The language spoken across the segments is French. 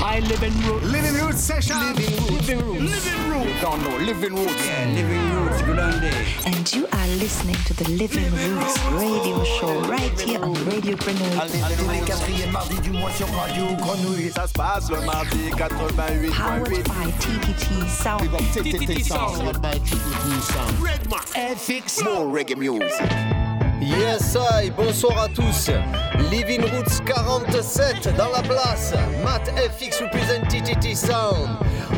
My living room. Living root session. Living roots. Living roots. Living root. You don't know living roots. Yeah, living roots. Good on day. And you are listening to the Living Roots radio show right here on Radio Grenouille. Tous les quatrièmes mardis du mois sur Radio Grenouille. Ça se passe le mardi 88.8. Powered by TTT Sound. TTT Sound. TTT Redman. FX. More reggae music. Yes, I, bonsoir à tous. Living Roots 47 dans la place. Matt FX represent TTT Sound.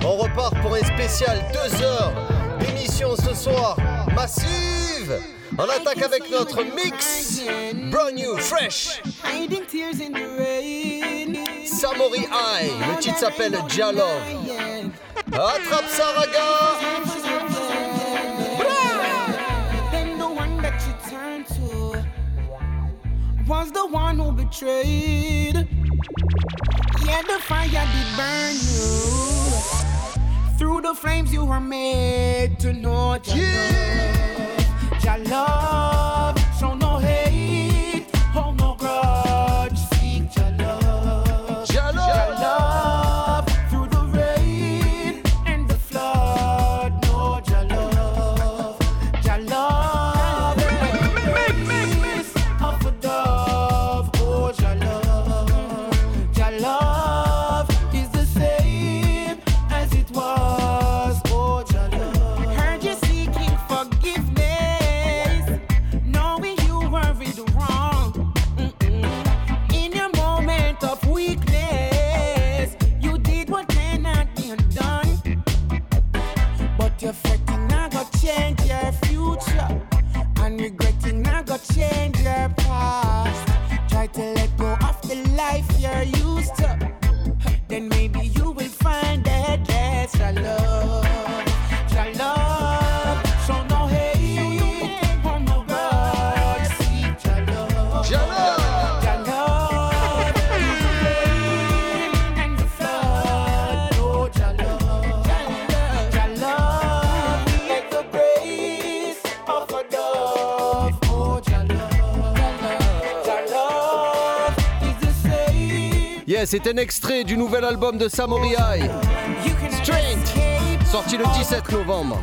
On repart pour un spécial 2 heures d'émission ce soir. Massive. On attaque avec notre mix. Brand new, fresh. Samori Eye. Le titre s'appelle Jalov. Attrape Saraga. Was the one who betrayed. Yeah, the fire did burn you. Through the flames you were made to know your love. Your love, c'est un extrait du nouvel album de Samori Straight. escape Sorti le 17 novembre.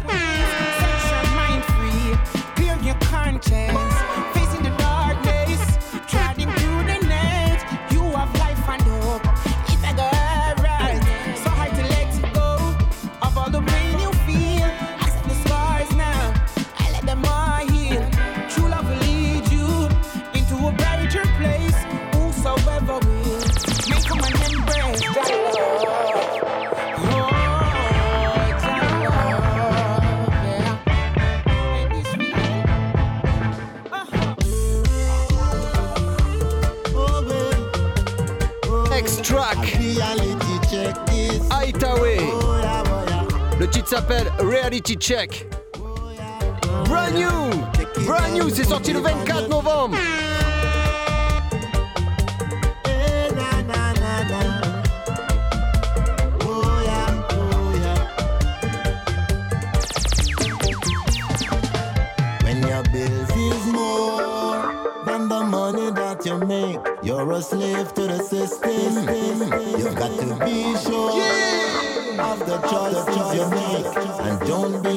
Reality Check. Brand new. Brand new, c'est sorti le 24 novembre.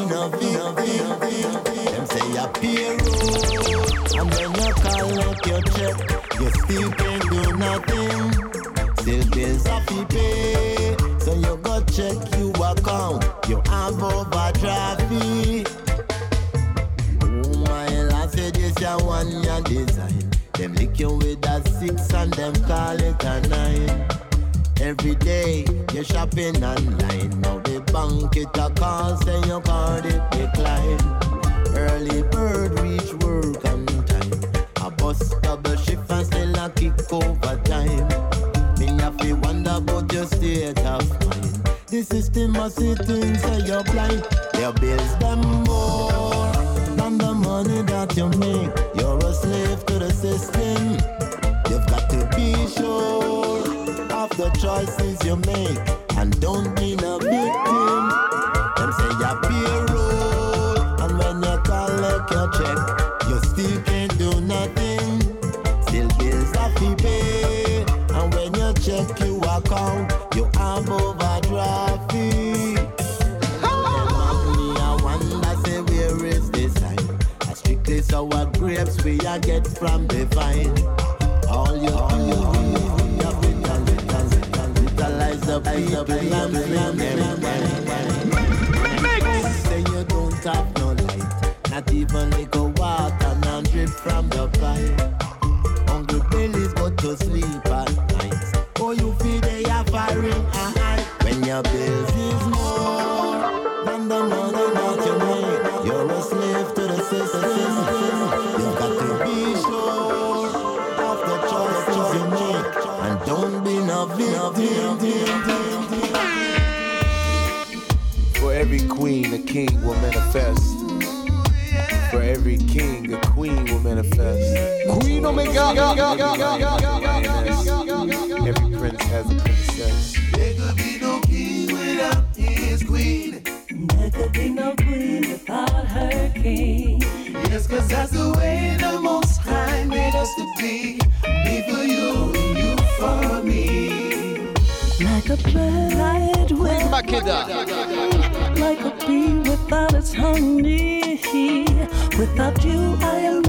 Don't no victim. Them say you're and when you collect your check, you still can't do nothing. Still bills have to pay, so you go check you account. You have overdraft fee. While I say this ya one ya design Them lick you with a six and them call it a nine Every day you're shopping online Now the bank it a call say your card it decline. Early bird reach work on time. A bus double shift and still a kick overtime. Me have to wonder about your state of mind. The system must see things say you're blind. Your bills them more than the money that you make. You're a slave to the system. You've got to be sure of the choices you make and don't be a victim. Them say you're payroll, and when you collect your check, you still can't do nothing. Still bills have to pay, and when you check your account, you have overdraft fee. Sour grapes we a get from the vine. Say you don't have no light, not even water, none drip from the pipe. To sleep at night. Oh, you feel they are high when bills manifest. For every king, a queen will manifest. Queen Omega. Every prince has a princess. There could be no king without his queen. There could be no queen without her king. Yes, cause that's the way the Most High made us to be. Me for you, and you for me. Like a bird with Makeda. like a bee without its honey. Without you, I am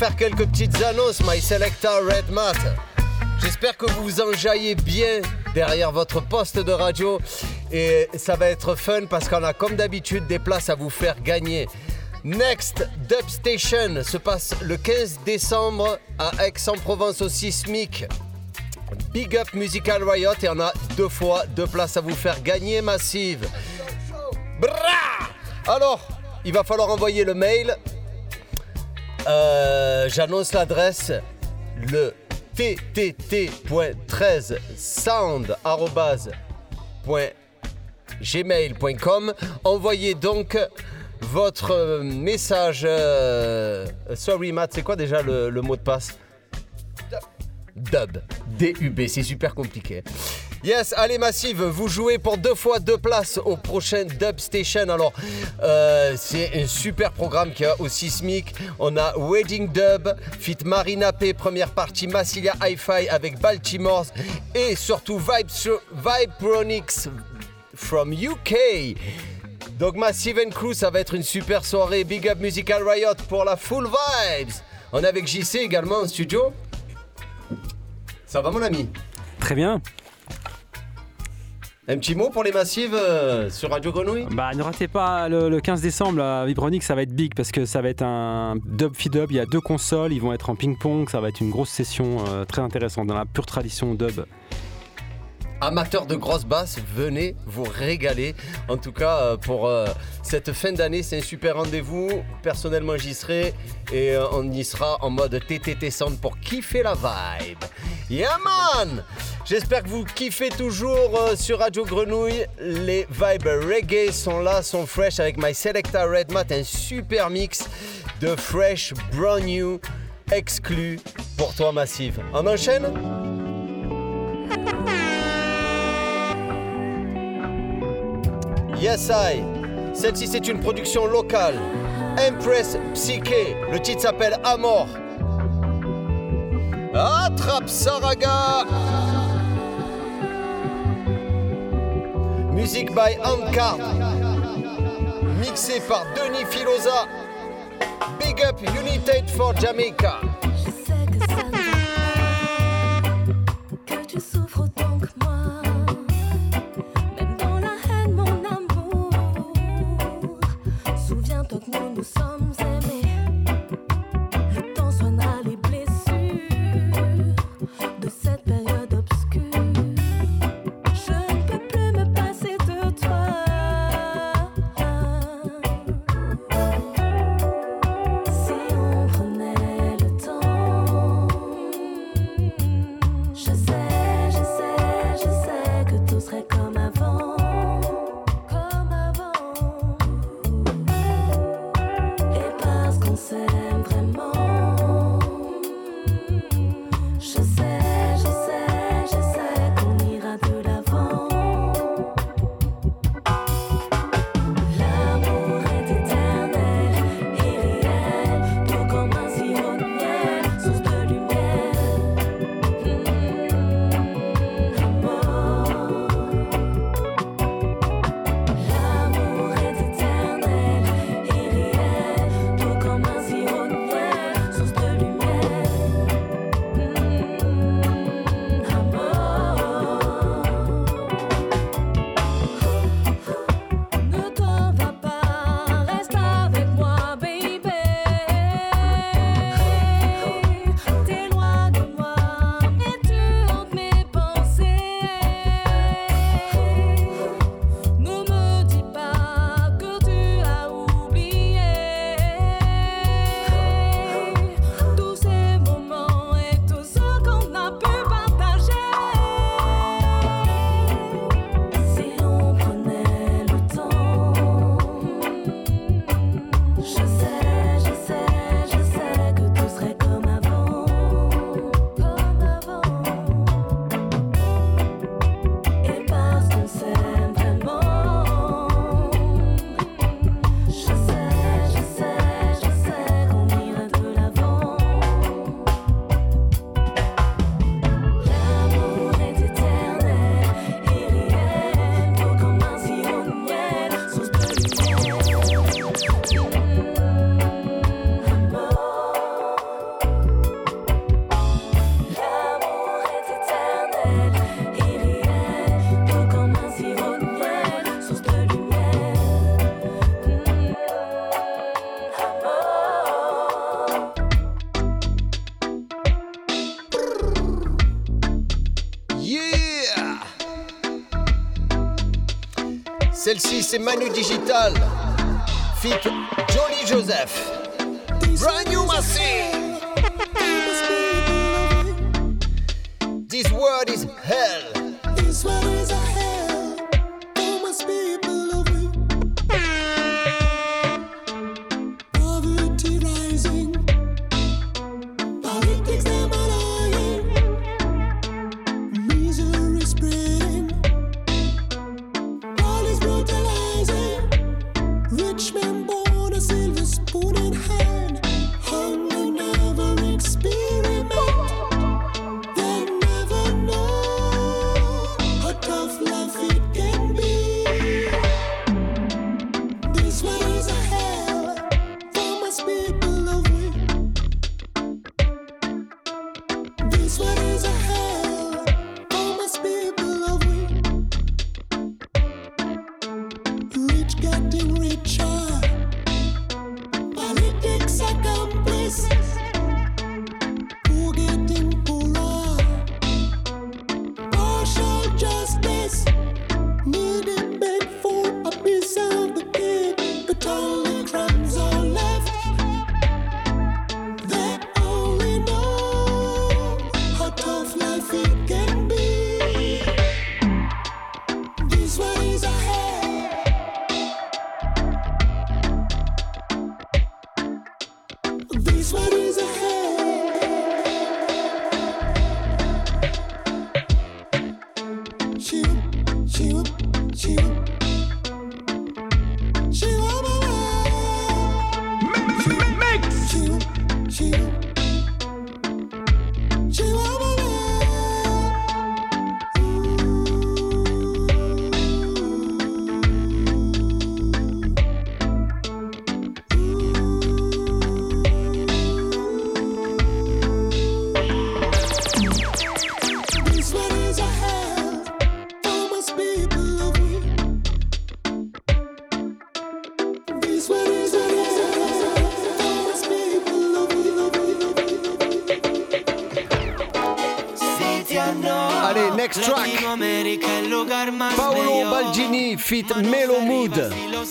faire quelques petites annonces, My Selector Red Mat. J'espère que vous vous enjaillez bien derrière votre poste de radio et ça va être fun parce qu'on a comme d'habitude des places à vous faire gagner. Next Dub Station se passe le 15 décembre à Aix-en-Provence au Sismic. Big Up Musical Riot et on a deux fois deux places à vous faire gagner massive. Alors, il va falloir envoyer le mail. Euh, J'annonce l'adresse le ttt.13sound.gmail.com Envoyez donc votre message. euh, Sorry Matt, c'est quoi déjà le- le mot de passe? Dub. D-U-B, c'est super compliqué. Yes, allez Massive, vous jouez pour deux fois deux places au prochain Dub Station. Alors, euh, c'est un super programme qui a au Sismic. On a Wedding Dub, Fit Marina P, première partie, Massilia Hi-Fi avec Baltimore et surtout Vibronics from UK. Donc Massive and Crew, ça va être une super soirée. Big Up Musical Riot pour la full vibes. On est avec JC également en studio. Ça va mon ami? Très bien. Un petit mot pour les massives euh, sur Radio Grenouille? Bah ne ratez pas le, le 15 décembre à Vibronic, ça va être big parce que ça va être un dub feed up. Il y a deux consoles, ils vont être en ping-pong. Ça va être une grosse session euh, très intéressante dans la pure tradition dub. Amateurs de grosses basses, venez vous régaler. En tout cas, euh, pour euh, cette fin d'année, c'est un super rendez-vous. Personnellement, j'y serai et euh, on y sera en mode TTT Sound pour kiffer la vibe. Yeah man J'espère que vous kiffez toujours sur Radio Grenouille. Les vibes reggae sont là, sont fresh avec My Selecta Red Mat, un super mix de fresh, brand new, exclu pour toi Massive. On enchaîne? Yes I. Celle-ci c'est une production locale. Empress Psyche. Le titre s'appelle Amor. Attrape Saraga. Musique by Ankard. Mixé par Denis Filosa. Big up United for Jamaica. Souviens-toi que nous Celle-ci, c'est Manu Digital. Fit Jolly Joseph. Brand new Massive.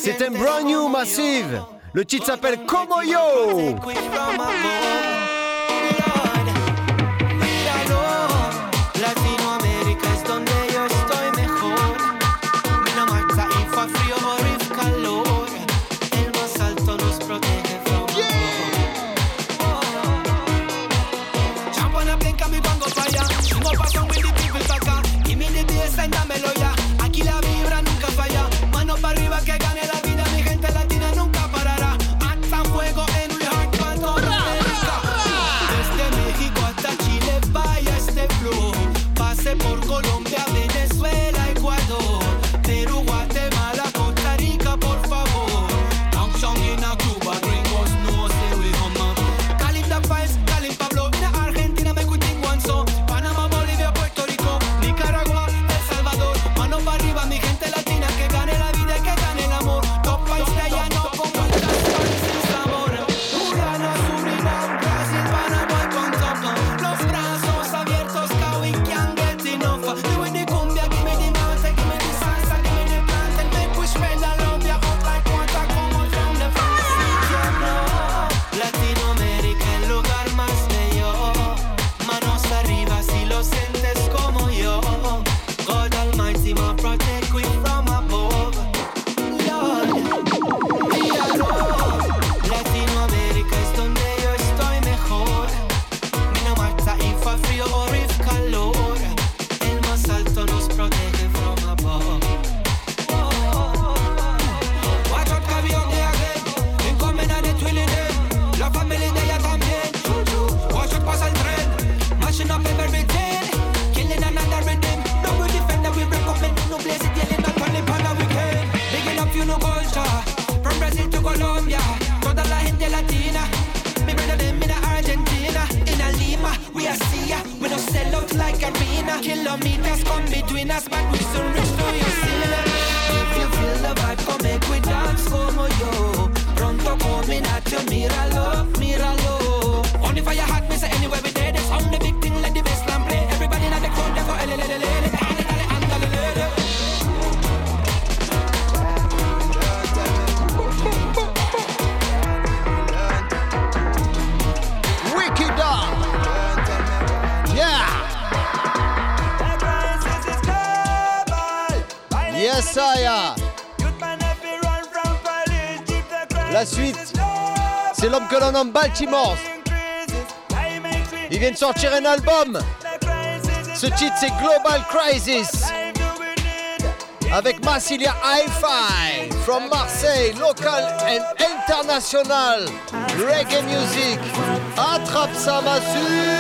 C'est un brand new massive. Le titre s'appelle Como Yo. C'est l'homme que l'on nomme Baltimore. Ils viennent sortir un album. Ce titre c'est Global Crisis. Avec Massilia Hi-Fi from Marseille, local and international reggae music. Attrape ça, Massu!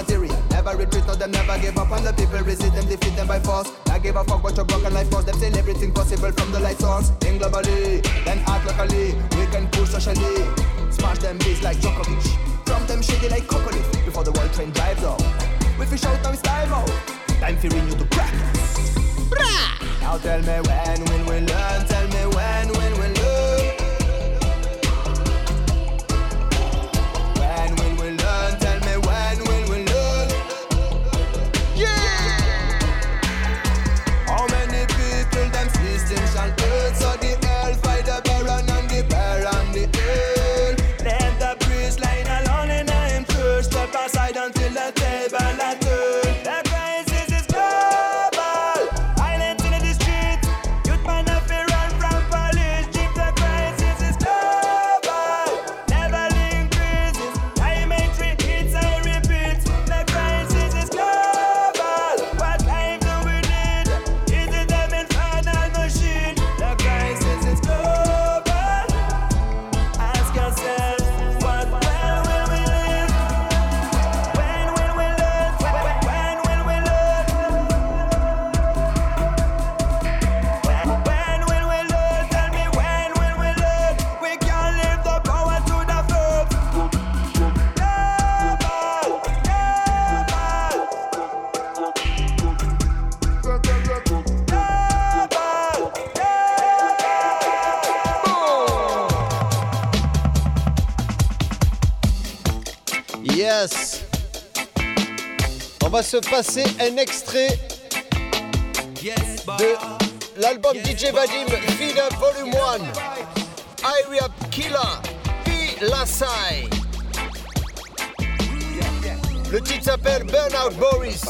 material. Never retreat, no, them never give up on the people. Resist them, defeat them by force. Not give a fuck what your broken life force Them steal everything possible from the light source. Think globally, then act locally. We can push socially. Smash them beats like Djokovic. Drum them shady like coconut before the world train drives off. We fish out now it's time out. Time for renew to practice. Now tell me when will we learn? Tell va se passer un extrait de l'album DJ Vadim Vida Volume 1 Iria Killer et Lassai. Le titre s'appelle Burnout Boris.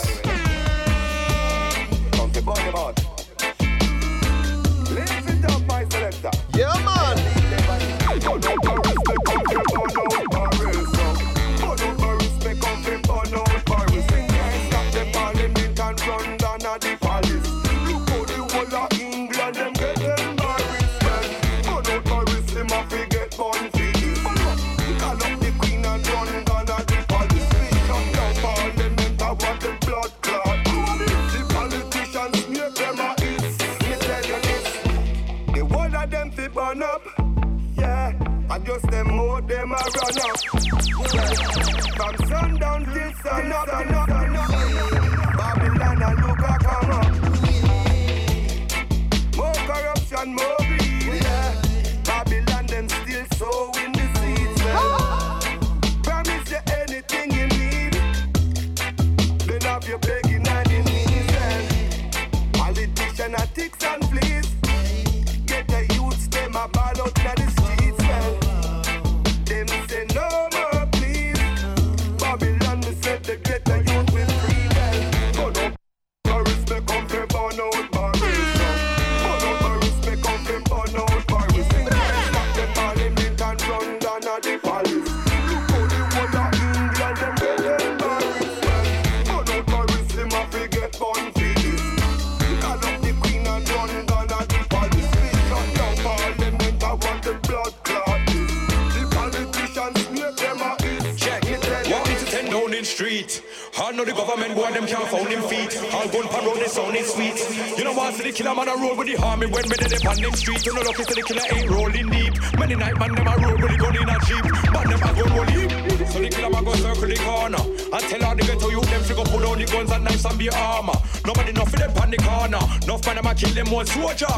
street, you know look, so the killer ain't rolling deep. Many night man them a roll with the gun in a jeep, but never a go rolling. So the killer man go circle the corner I tell all the ghetto youth them to go put on the guns and knives and be armor. Nobody know for them pan the corner. No man them a kill them one soldier.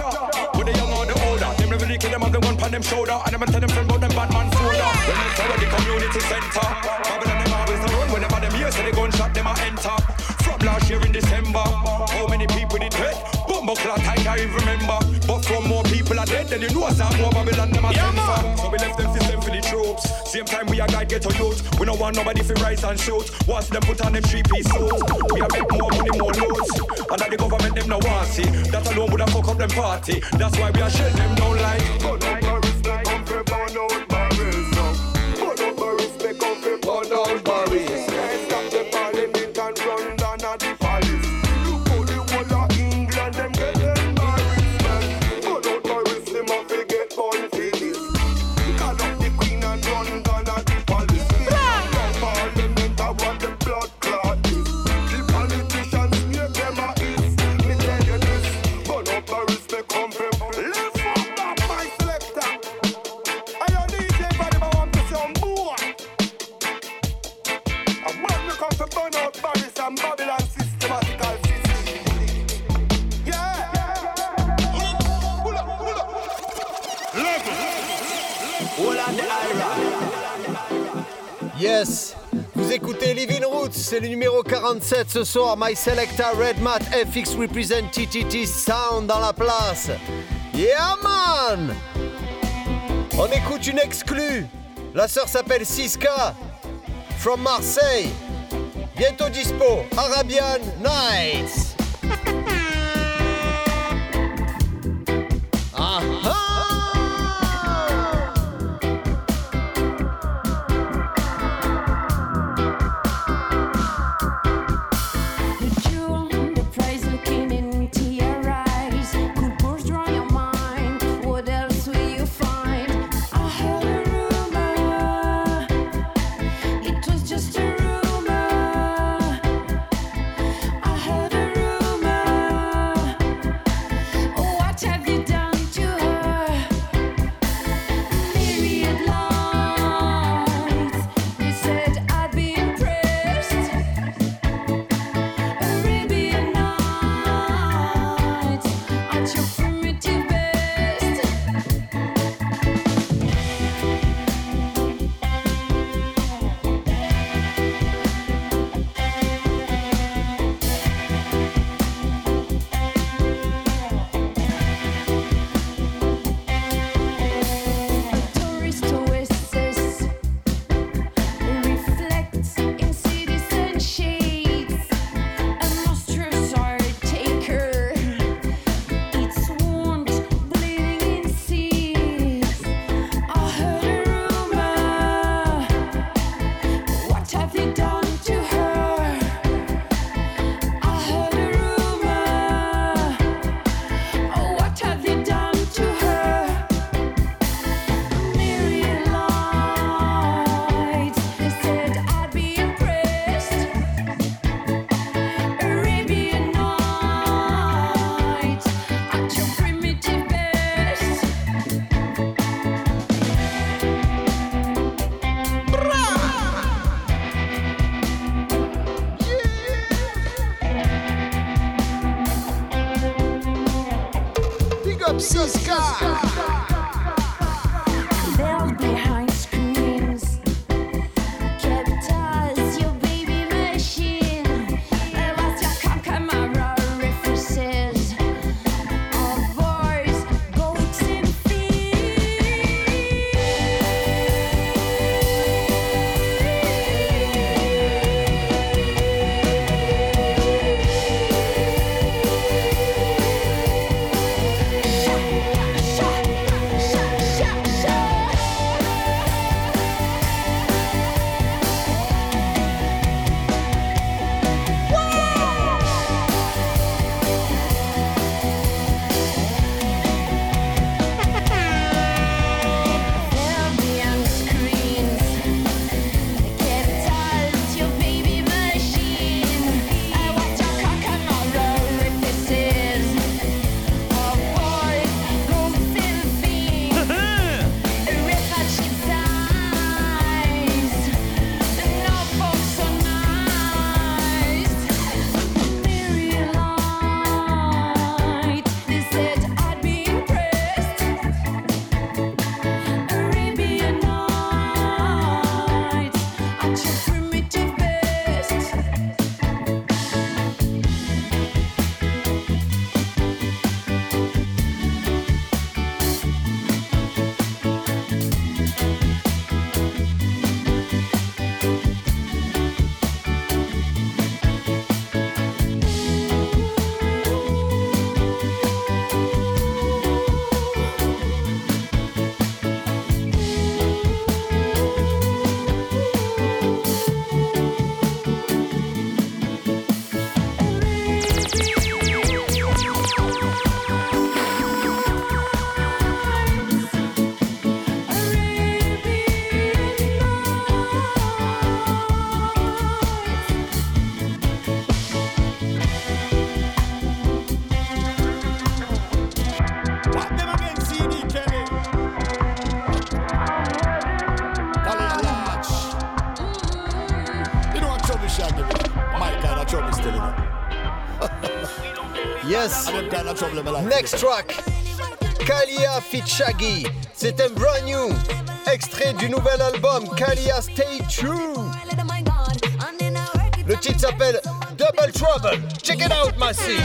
With the young or the older, them never really kill them on them one pan them shoulder and them a tell them friend about guy get a youth. We don't want nobody fi rise and shoot. Once them put on them three piece suits, we a make more money, more loot. And that the government them no want see. That alone would have fuck up them party. That's why we are shut them down like. ce soir, My Selecta, Red Mat, FX Represent, TTT Sound dans la place. Yeah man On écoute une exclue. La sœur s'appelle Siska, from Marseille. Bientôt dispo, Arabian Nights. Next track, Kalia fit Shaggy. C'était brand new, extrait du nouvel album Kalia Stay True. Le titre s'appelle Double Trouble. Check it out, massive.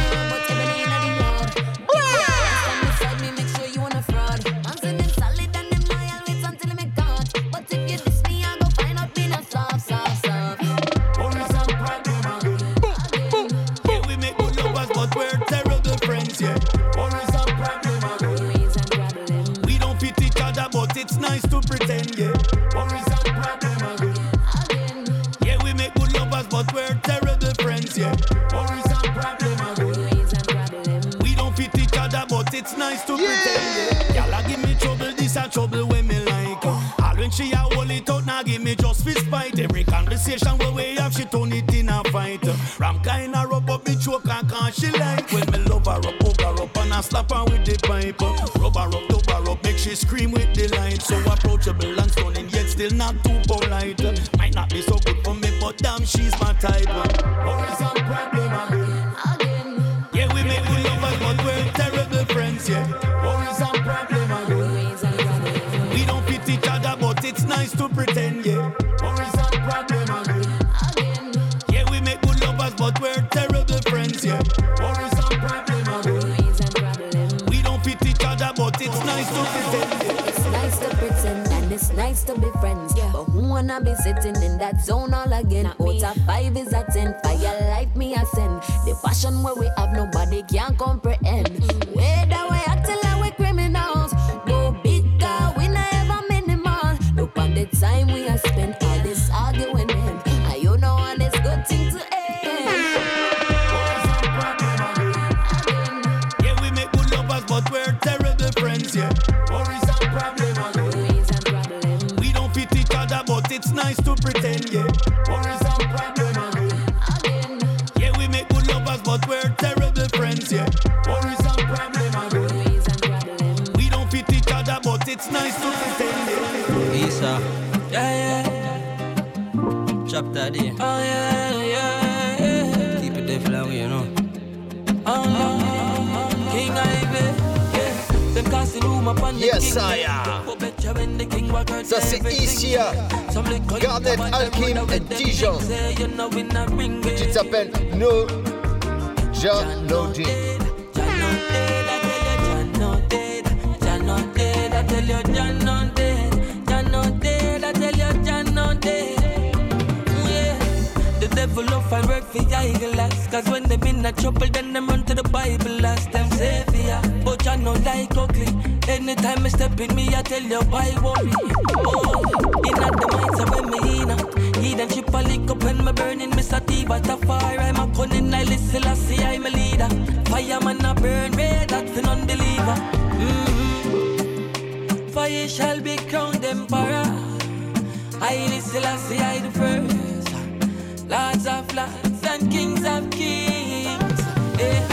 Still I the first. Lords of lords and kings of kings. Yeah.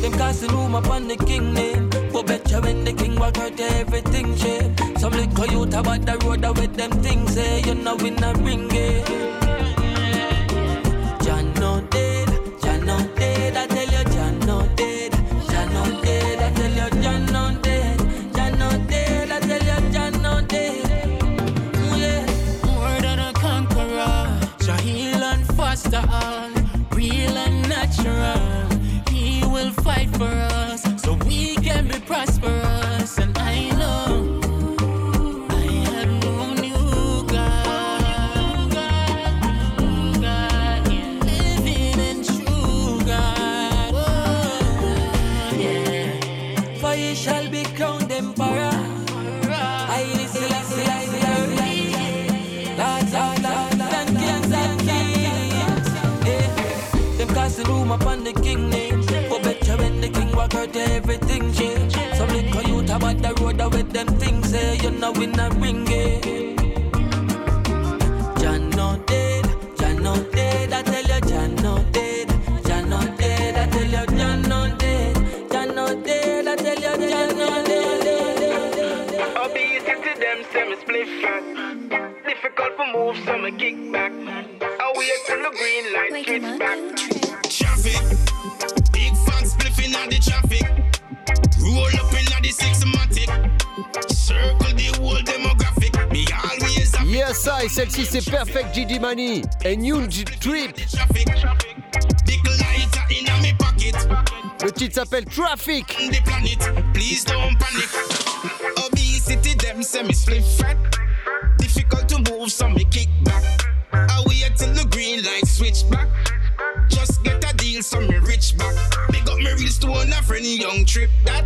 Them casting room upon the king name. For better when the king walk out everything shape. Some little youth about the road with them things, eh? You know, in a ring, eh? Say you're not winner, ring it. I, celle-ci c'est Perfect GD Money et New Trip. Le titre s'appelle Traffic. Please don't panic. Obesity, them split fat. Difficult to move, so me kick back. I wait till the green light switch back. Just get a deal, so me rich back. Big up me real stone, a friend young trip that.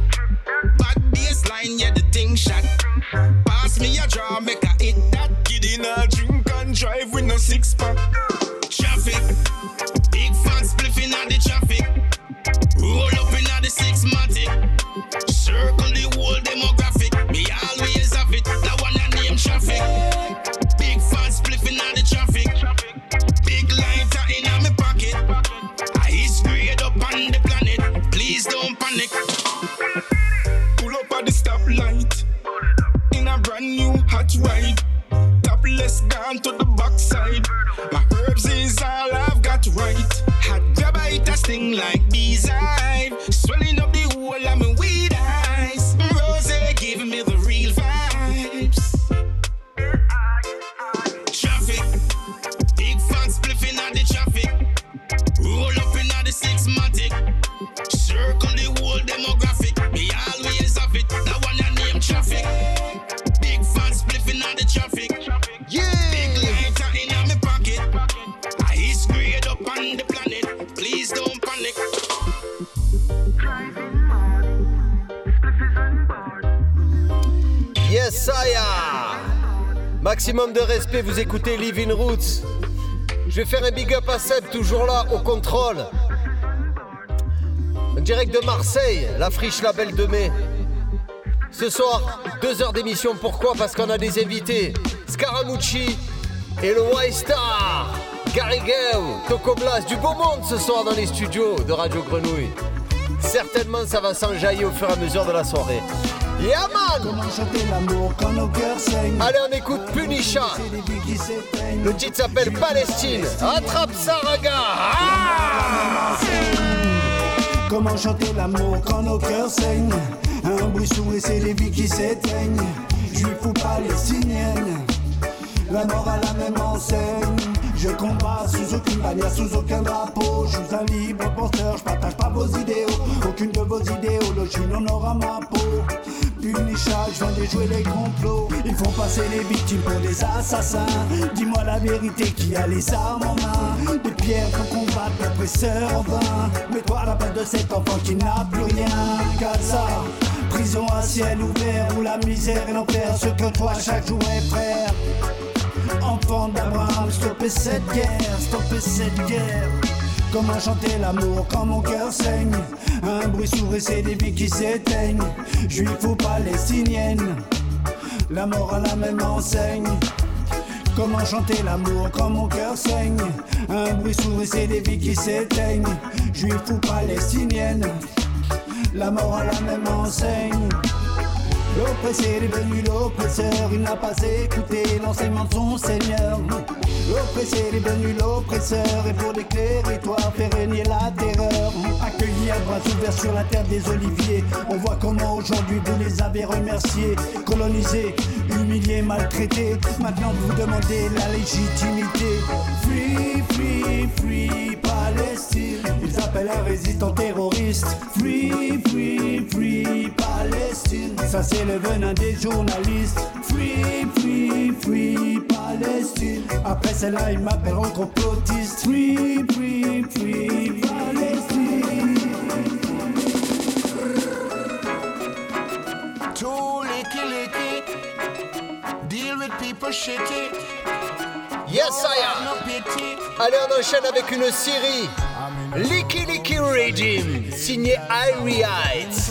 Vous écoutez Living Roots. Je vais faire un big up à Seb, toujours là, au contrôle. Direct de Marseille, la friche label de mai. Ce soir, deux heures d'émission. Pourquoi? Parce qu'on a des invités. Scaramucci et le Y-Star. Garrigueu, Toco Blas, du beau monde ce soir dans les studios de Radio Grenouille. Certainement, ça va s'enjailler au fur et à mesure de la soirée. Yeah man. Allez, on écoute Punisha. Le titre s'appelle Palestine. Attrape ça, raga Ah Comment chanter l'amour quand nos cœurs saignent Un bruit sourd et c'est les vies qui s'éteignent. Juifs ou palestiniennes La mort à la même enseigne. Je combats sous aucune bannière, sous aucun drapeau. Je suis un libre penseur, je partage pas vos idéaux. Aucune de vos idéologies n'en aura ma peau Punisha, je viens de jouer les complots Ils font passer les victimes pour des assassins. Dis-moi la vérité, qui a les armes en main? Des pierres pour combattre l'oppresseur en vain. Mets-toi à la place de cet enfant qui n'a plus rien. Gaza, prison à ciel ouvert Où la misère et l'enfer se côtoient chaque jour est frère. Enfant d'Abraham, stoppez cette guerre, stoppez cette guerre Comment chanter l'amour quand mon cœur saigne. Un bruit sourd et c'est des vies qui s'éteignent. Juifs ou palestiniennes La mort à la même enseigne. Comment chanter l'amour quand mon cœur saigne. Un bruit sourd et c'est des vies qui s'éteignent. Juifs ou palestiniennes La mort à la même enseigne L'oppressé est devenu l'oppresseur, il n'a pas écouté l'enseignement de son Seigneur. L'oppressé est devenu l'oppresseur, et pour l'éclairer, toi, faire régner la terreur. Accueillis à bras ouverts sur la terre des oliviers, on voit comment aujourd'hui vous les avez remerciés. Colonisés, humiliés, maltraités, maintenant vous demandez la légitimité. Free, free, free, Palestine. Ils appellent un résistant terroriste. Free, free, free, Palestine. Ça c'est le venin des journalistes. Free, free, free, Palestine. Après celle-là, ils m'appelleront complotiste. Free, free, free, Palestine. Too licky licky. Deal with people shitty. Yes, I am. Allez, on enchaîne avec une série. Licky Licky Regime, signé Irie Heights.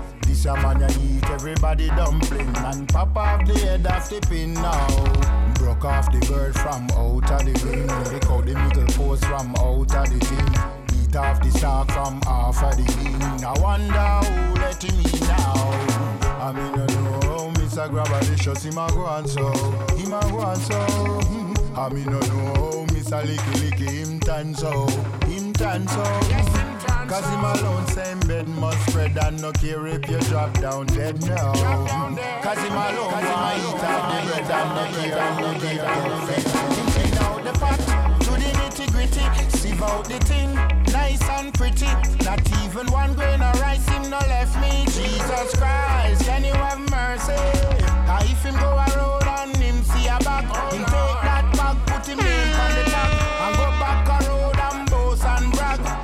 This man ya eat everybody dumpling and pop off the head of the pin now. Broke off the bird from out of the wing. Pick out the middle post from out of the thing. Eat off the shark from off of the wing. I wonder who let him in now. I mean, I know Mr. Grabber shots him a go on so. Him a go on so. I mean, I know Mr. Licky Licky him tan so. Him tan so. Cause him alone same bed must spread and no care if you drop down dead now. Cause him alone want eat off the bread and no care and no fed. Him clean out the pot to the nitty gritty, sieve out the thing, nice and pretty. Not even one grain of rice him no left me. Jesus Christ, can you have mercy? Ah, if him go a road and him see a bag, him take that bag, put him name on the top,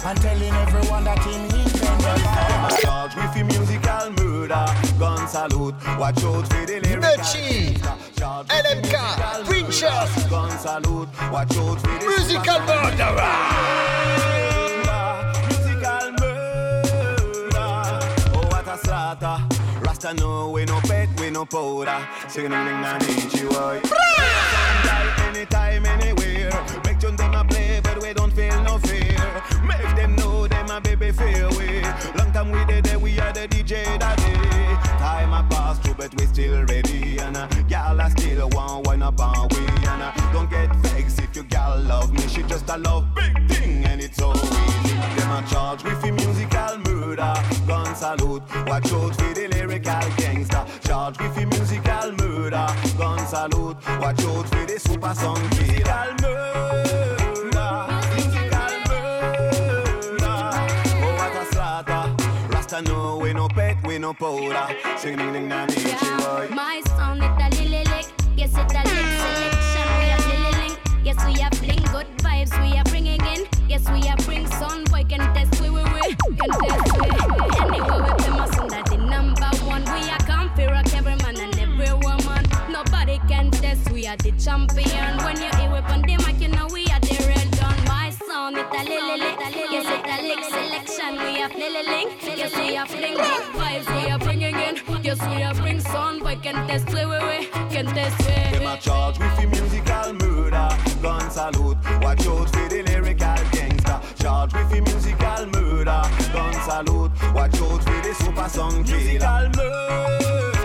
and telling everyone that him to Charge with the musical murder, gun salute. Watch out for the lyrical LMK, Preachers, gun salute. Watch out for the Musical murderer. Musical murder. Oh, what a slaughter. Rasta no, we no pet, we no powder. Singing ding na nichi boy. Anytime, anywhere. Make tune them a play, but we don't feel no fear. Make them know them a baby we. Long time we did it, we are the DJ that day. Time a pass through, but we still ready. And uh, y'all are still one one up on we. And uh, don't get vexed if your gal love me. She just a love big thing, and it's so easy. Them a charge with the musical murder. Gun salute, watch out for the lyrical gangster. Charge with the musical murder. Gun salute, watch out for the super song killer. Murder, no, pet, we no powder. Sing ding ding na nichi boy. My sound it a lily lick. Yes, it a lick selection. We have lily link. Yes, we have bling good vibes. We are bringing in. Yes, we are bring sun. Boy can test we we we can test we. Anyway, we famous under the number one. We are come for rock every man and every woman. Nobody can test. We are the champion. When you hear we on the mic, My sound it a lily lick. Yes, it a lick selection. We have lily link. Yes, we are bling vibes. We are bringing in. Yes, we are bring sun. Boy can test we we we can test we. Them a charge with the musical murder. Gun salute, watch out for the lyrical gangster. Charge with the musical murder. Gun salute, watch out for the super song killer. Musical murder,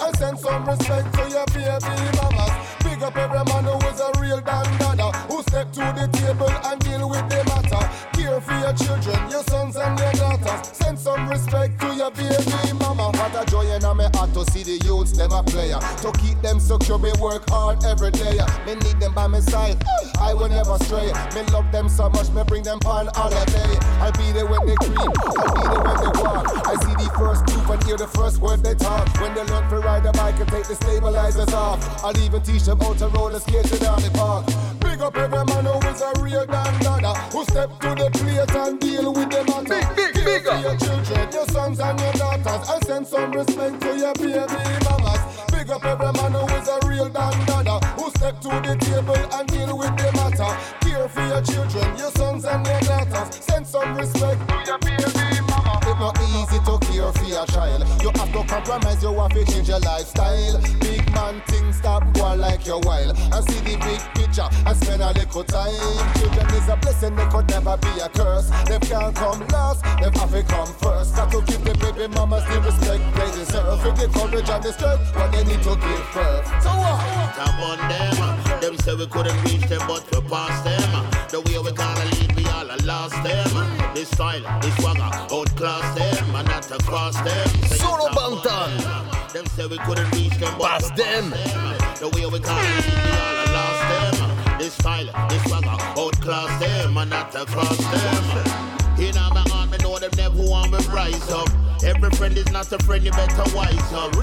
and send some respect to your baby mamas. Big up every man who is a real dandada who step to the table and deal with the matter. Care for your children, your sons and your daughters. Send some respect to your baby mama. What a joy in my heart to see the youths them a player. To keep them secure, me work hard every day. Me need them by my side. I will never stray. Me love them so much, me bring them on holiday. I'll be there when they creep, I'll be there when they walk. I see the first group and hear the first word they talk. When they learn to ride the bike and take the stabilizers off. I'll even teach them how to roller skate down the park. Big up every man who is a real damn dandada Who step to the plate and deal with the matter Big, big, big your children, your sons and your daughters I send some respect to your baby mamas Big up every man who is a real dandada Who step to the table and deal with the matter. Care for your children, your sons and your daughters. Send some respect. To your to care for your child You have to compromise, you have to change your lifestyle. Big man things stop going like your while And see the big picture and spend a little time. Children is a blessing, they could never be a curse. They can't come last, they have to come first. Got to give the baby mamas the respect they deserve. With the courage and the strength, what they need to give birth. So what? Tap on them. Them say we couldn't reach them, but we passed them. The way we gotta lead, all lost them. This style, this swagger, outclass them, and not across them. Solo Bantan. them. Say we couldn't reach them, but Pass we them. them. The way we lead, we all lost them. This style, this swagger, outclass them, and not across them. In my heart, me know them never want me rise up. Every friend is not a friend, you better wise up.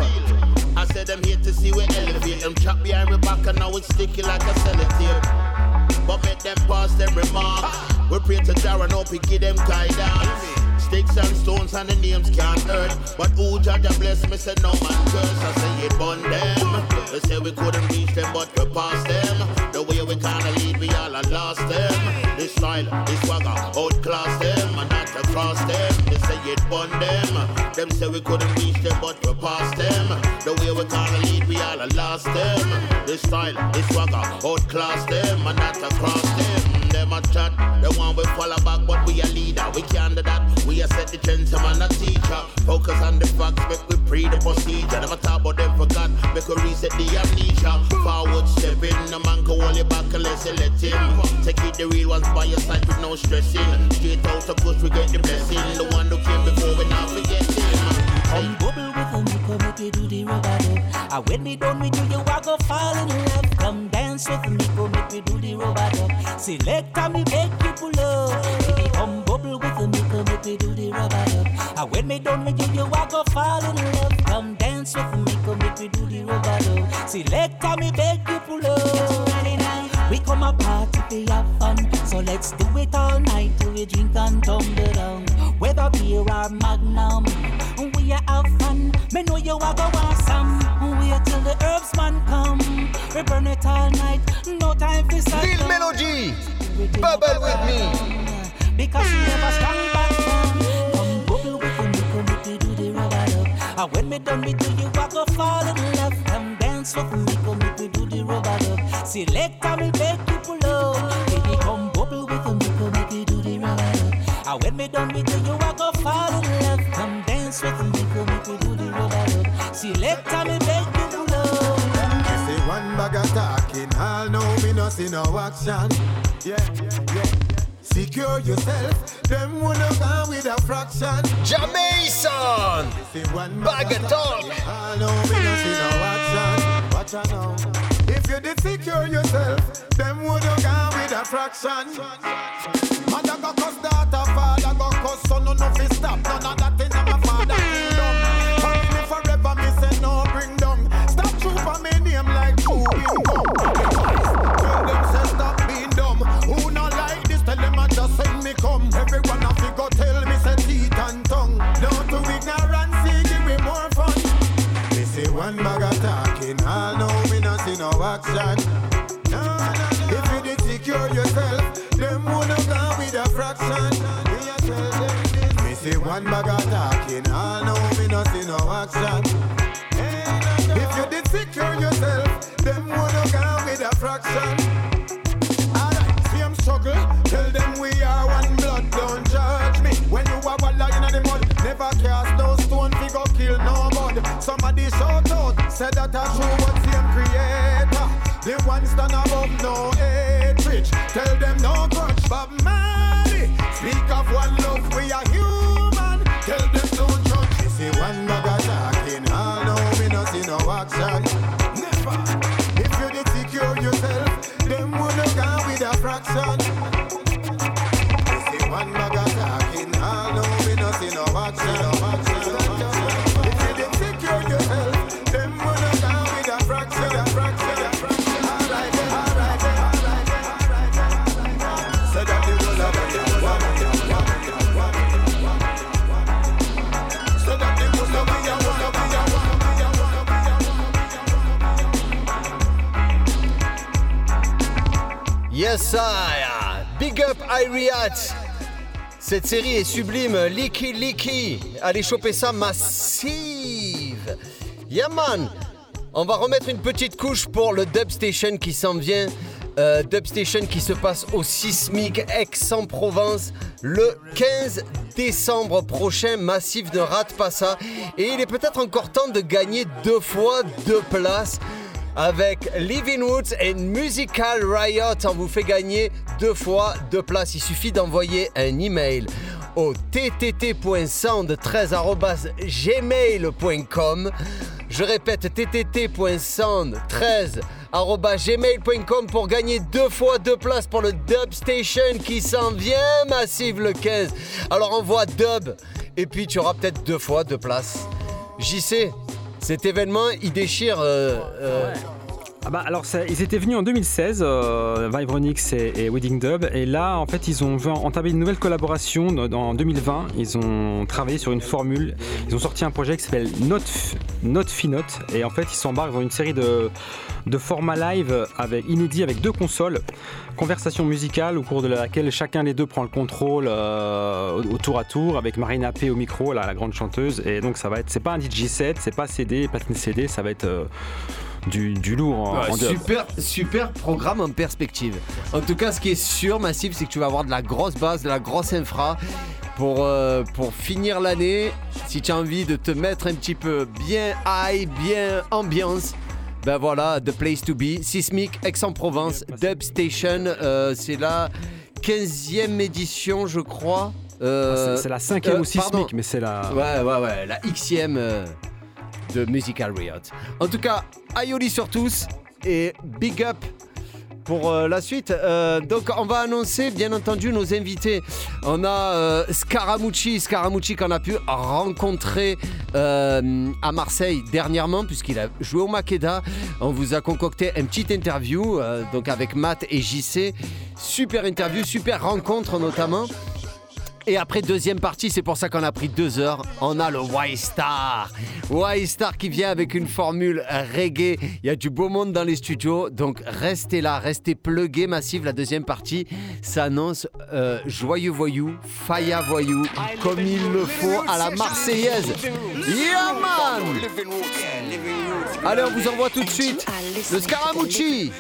I said them here to see we elevate. Them chop behind me back and now it's sticky like a sellotape. But make them pass them remark. We pray to Jara, no picky them guidance. Sticks and stones and the names can't hurt. But who judge bless me say no man curse. I say it bun them. They say we couldn't reach them, but we passed them. The way we kinda lead, we all lost them. This style, this swagger, outclass them and not across them. They say it bun them. Them say we couldn't reach them, but we passed them. The way we kinda lead, we all lost them. This style, this swagger, outclass them and not across them. Them a chat, the one we follow back, but we a leader. We can't do that. We a set the trend, some man a teacher. Focus on the facts, make we pre the procedure. Never talk about them forgot, make we reset the amnesia. Forward stepping, no man can hold you back unless you let him. Take it the real ones by your side with no stressing. Straight out of course we get the blessing. The one who came before we not forget him. Come bubble with a make you do the rubber And when me done with you, you a go fall in love. Come dance with me, come make me do the robot dub. Select me make you pull up. Come bubble with me, come make me do the rubber dub. And when me done with you, you a go fall in love. Come dance with me, come make me do the robot dub. Select me make you pull up. We come a party to have fun, so let's do it all night till we drink and tumble down. Whether beer or magnum, we a have fun. Me know you a go want some. The herbs man come. We burn it all night, no time for sad. Lil Melody, bubble with me. Because you never stand back down. Come bubble with me, come make me do the rubber dub. And when me done with you, you a go fall in love. Come dance with me, come make me do the rubber dub. Select me beg you pull up. Baby, come bubble with me, come make me do the rubber dub. And when me done with you, you a go fall in love. Come dance with me, come make me do the rubber dub. Select and me me see no action. Yeah, yeah. Secure yourself, them wanna come with a fraction. Jamaican, bag of talk. All know me no see no action. Watch out now. If you did secure yourself, them wanna come with a fraction. Mother go cuss daughter, father go cuss son, no no fi stop. None of that in my father one bag of talking, all know me not see no action. No, no, no. If you did secure yourself, them would have gone with a fraction. Me a say one bag of talking, all know me not see no action. If you did secure yourself, them would have gone with a fraction. Said that I true what same creator. The one stand above no hatred. Tell them no Yes. Big up Iriat. Cette série est sublime. Licky Licky. Allez choper ça massive. Yeah man. On va remettre une petite couche pour le Dub Station qui s'en vient. Euh, Dub Station qui se passe au Sismic Aix-en-Provence le 15 décembre prochain. Massif ne rate pas ça. Et il est peut-être encore temps de gagner deux fois deux places avec Living Woods et Musical Riot. On vous fait gagner deux fois deux places. Il suffit d'envoyer un email au ttt.sound13@gmail.com. Je répète ttt.sound13@gmail.com pour gagner deux fois deux places pour le Dub Station qui s'en vient massive le 15. Alors envoie dub et puis tu auras peut-être deux fois deux places. JC, cet événement, il déchire. euh, euh, Ah bah alors ils étaient venus en 2016, euh, Vibronix et, Wedding Dub, et là en fait ils ont entamé une nouvelle collaboration en 2020. Ils ont travaillé sur une formule, ils ont sorti un projet qui s'appelle Note, F- Note Finote, et en fait ils s'embarquent dans une série de, de formats live avec, inédits avec deux consoles, conversation musicale au cours de laquelle chacun des deux prend le contrôle euh, au, tour à tour avec Marina P au micro, la grande chanteuse, et donc ça va être, c'est pas un DJ set, c'est pas CD, platine CD, ça va être euh, du, du lourd en, Ouais, en dub. super, super programme en perspective. En tout cas, ce qui est sûr, Massif, c'est que tu vas avoir de la grosse base, de la grosse infra. Pour, euh, pour finir l'année, si tu as envie de te mettre un petit peu bien high, bien ambiance, ben voilà, The Place to Be, Sismic, Aix-en-Provence, Dub Station, euh, c'est la 15e édition, je crois. Euh, C'est- c'est la cinquième euh, ou sismique, pardon. mais c'est la- Ouais, ouais, ouais, la Xème euh, Musical Riot. En tout cas, Aioli sur tous et big up pour euh, la suite. Euh, donc on va annoncer bien entendu nos invités. On a euh, Scaramucci, Scaramucci qu'on a pu rencontrer à Marseille dernièrement puisqu'il a joué au Makeda. On vous a concocté une petite interview donc avec Matt et JC. Super interview, super rencontre notamment. Et après, deuxième partie, c'est pour ça qu'on a pris deux heures. On a le Y-Star. Y-Star qui vient avec une formule reggae. Il y a du beau monde dans les studios. Donc restez là, restez plugués, massif. La deuxième partie s'annonce euh, joyeux voyou, faya voyou, comme il le faut à la Marseillaise. Yeah man Allez, on vous envoie tout de suite le Scaramucci.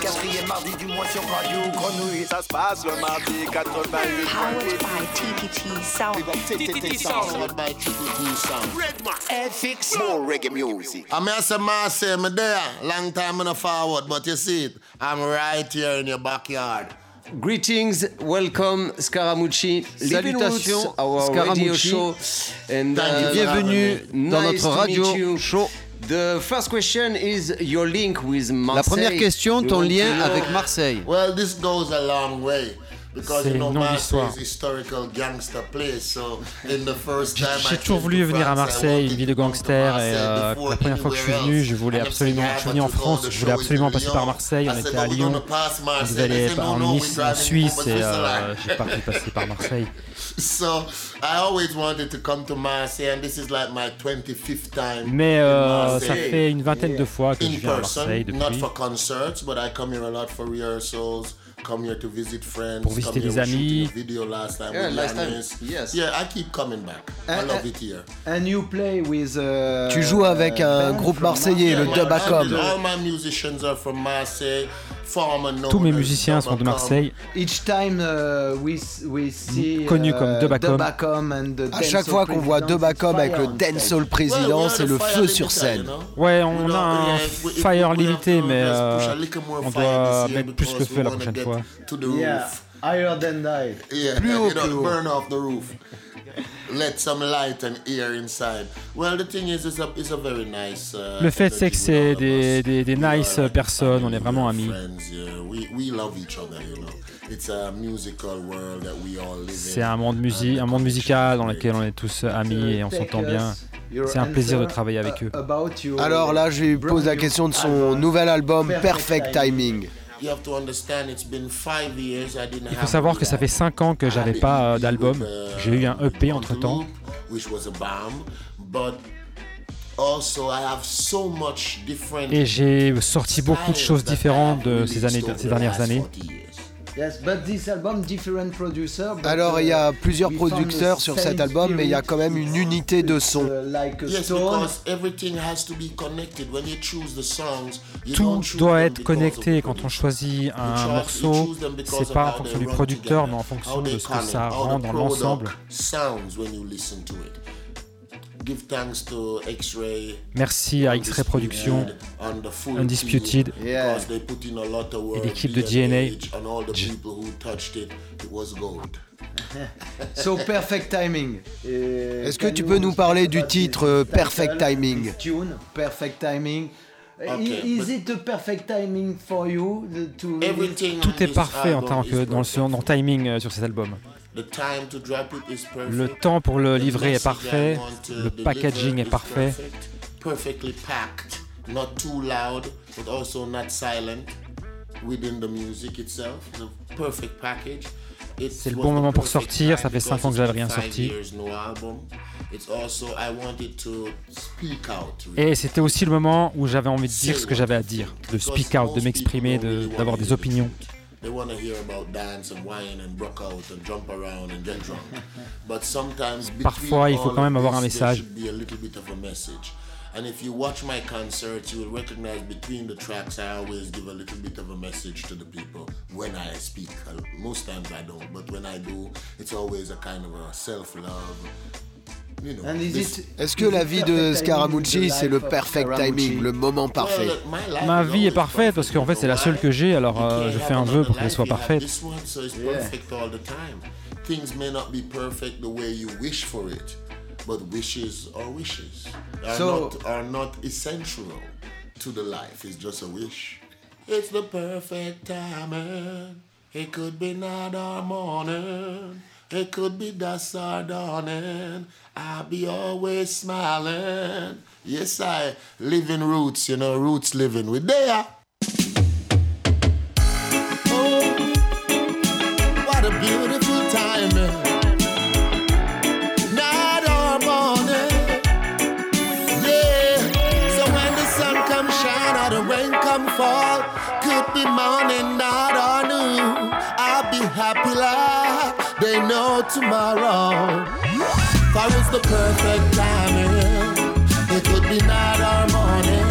Quatrièmes mardis du mois sur Radio Grenouille, ça se passe le mardi 88. Powered by TTT Sound. TTT Sound. by TTT Sound. FX. More reggae music. I mean, I say, Marseille, me there. Long time in the forward, but you see it. I'm right here in your backyard. Greetings, welcome Scaramucci. Salutations, Roots, our radio Scaramucci. show. And uh, for bienvenue dans Nice notre to radio show. The first question is your link with Marseille. La première question, You ton to lien know- avec Marseille. Well, this goes a long way. Because C'est you know une longue Marseille histoire. is historical gangster place. So in the first time I J'ai toujours voulu to venir à Marseille, une wanted ville de to come to gangsters, et Marseille euh, before la première fois que je suis venu, else. je voulais absolument, saying, je suis venu en France, to je voulais absolument in passer Lyon. par Marseille, on était "No, à Lyon, on Marseille." devait They aller said, "No, en Nice, en Suisse, et to euh, j'ai pas pu passer par Marseille. So I always wanted to come to Marseille, and this is like my 25th time. Mais in euh, ça Marseille. fait une vingtaine de fois que je in viens à person, Marseille not depuis. for concerts, but I come here a lot for rehearsals. Come here to visit friends. Pour visiter come here, des amis. a video last time Yeah, with last time, yes. Yeah, I keep coming back. I Uh, love uh, it here. And you play with. uh, Tu joues avec un band groupe marseillais, le Yeah, Dub my- Acom. All my musicians are from Marseille. Tous mes musiciens sont de Marseille. Each time uh, we, we see. Connu uh, comme Dub Acom. Dub Acom and the À chaque fois qu'on voit président, Dub Acom it's avec le dancehall président, c'est le feu sur scène. Ouais, on a un fire limité, mais euh, on doit mettre plus le feu la prochaine fois. Yeah, higher than. Yeah, Plus haut, plus haut. Burn off the roof. Let some light and air inside. Well, the thing is, it's a, it's a very nice. Uh, Le fait, c'est que c'est des, des, des nice personnes, on est vraiment amis. Friends, yeah. We, we love each other, you know. It's a musical world that we all live in. C'est un monde, musi- un monde musical dans lequel on est tous amis et on s'entend bien. C'est un plaisir de travailler avec eux. Alors là, je lui pose la question de son nouvel album Perfect Timing. Il faut savoir que ça fait 5 ans que j'avais pas euh, d'album. J'ai eu un EP entre temps. Et j'ai sorti beaucoup de choses différentes de ces, années, ces dernières années. Yes, but this album, different producer. but, Alors il y a uh, plusieurs producteurs sur cet album, mais il y a quand même une unité de son. uh, like a Yes, stone. because everything has to be connected. When you choose the songs, you Tout doit être connecté quand on choisit You un morceau. C'est pas en fonction du producteur, mais en fonction de ce que ça rend dans l'ensemble. Merci à X-Ray Productions, the Undisputed, team, because they put in a lot of work, l'équipe de DNA, DNA. and all the people who touched it, it was gold. So perfect timing. Est-ce que tu peux nous parler du titre euh, Perfect Timing? Tune, perfect timing. Okay, is it a perfect timing for you the- to Everything Tout est parfait en tant que dans le, dans le timing euh, sur cet album. Le temps pour le livrer est parfait, le packaging est parfait. perfect. perfectly packed, not too loud, but also not silent within the music itself. The perfect package. It C'est le bon moment pour sortir, ça fait because 5 ans que j'avais rien sorti. Et c'était aussi le moment où j'avais envie de dire ce que j'avais à dire, de speak out, de m'exprimer, de- d'avoir des opinions. They want to hear about dance and wine and rock out and jump around and get drunk. But sometimes Parfois, il faut quand même avoir un message. be a little bit of a message. And if you watch my concerts, you will recognize between the tracks, I always give a little bit of a message to the people when I speak. Most times I don't, but when I do, it's always a kind of a self-love. Est-ce que la vie de Scaramucci, c'est le perfect timing, le moment parfait? Ma vie est parfaite parce qu'en fait c'est la seule que j'ai, alors euh, je fais un vœu pour qu'elle soit parfaite. So it's perfect all the time. Things may not be perfect the way you wish for it, but wishes are wishes. Are, So- not, are not essential to the life. It's just a wish. It's the perfect timing. It could be night or morning. It could be dusk or dawning. I'll be always smiling. Yes, I live in roots, you know, roots living. We there. Tomorrow. For it's the perfect timing. It could be night or morning.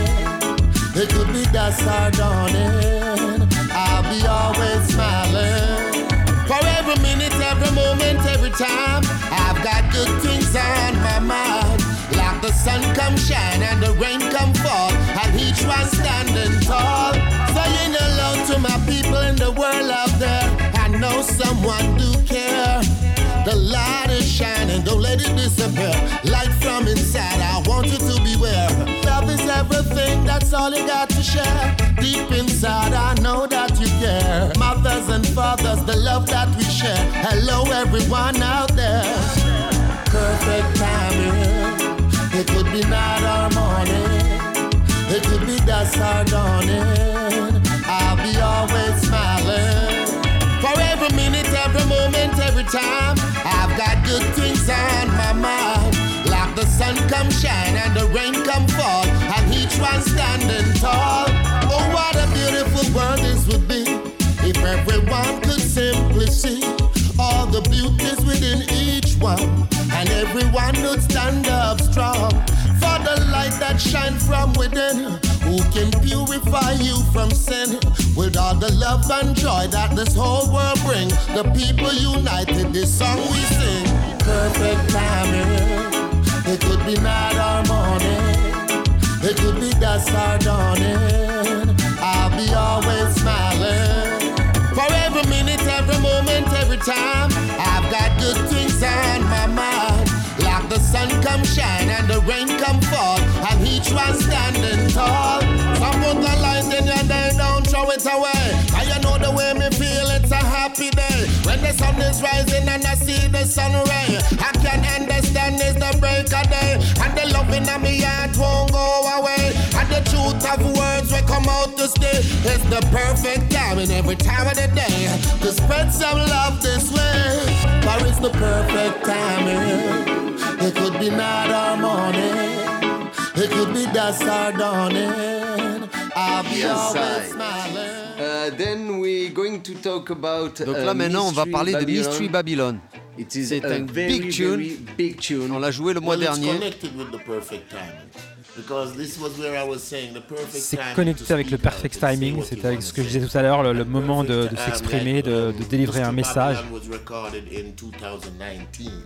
It could be dusk or dawning. I'll be always smiling. For every minute, every moment, every time, I've got good things on my mind. Like the sun come shine and the rain come fall, and each one standing tall. Saying hello to my people in the world out there. I know someone do care. The light is shining, don't let it disappear. Light from inside, I want you to beware. Love is everything, that's all you got to share. Deep inside, I know that you care. Mothers and fathers, the love that we share. Hello, everyone out there. Perfect timing. It could be night or morning. It could be dusk or dawning. I'll be always smiling. For every minute, every moment, every time, got good things on my mind. Like the sun come shine and the rain come fall, and each one standing tall. Oh, what a beautiful world this would be if everyone could simply see all the beauties within each one, and everyone would stand up strong the light that shines from within. Who can purify you from sin with all the love and joy that this whole world brings? The people united, this song we sing. Perfect timing. It could be night or morning. It could be dusk or dawning. I'll be always smiling. For every minute, every moment, every time, I've got good things on my mind. Like the sun come shine and the rain it away. And you know the way me feel, it's a happy day. When the sun is rising and I see the sun ray, I can understand it's the break of day. And the loving of me heart won't go away. And the truth of words will come out to stay. It's the perfect time in every time of the day to spread some love this way. For it's the perfect timing. It could be night or morning. It could be dusk or dawning. I'll be Yes, always I- smiling. Uh, then we're going to talk about. Donc uh, là maintenant on va Mystery parler de. Mystery Babylon. C'est a un very, big tune. very big tune. On l'a joué le mois Well, dernier. connected with the perfect timing. Because this was where I was saying the perfect C'est timing connecté avec le perfect timing, c'est avec ce que je disais tout à l'heure, le, le moment de, de s'exprimer, de, de délivrer un message. Babylon was recorded in 2019.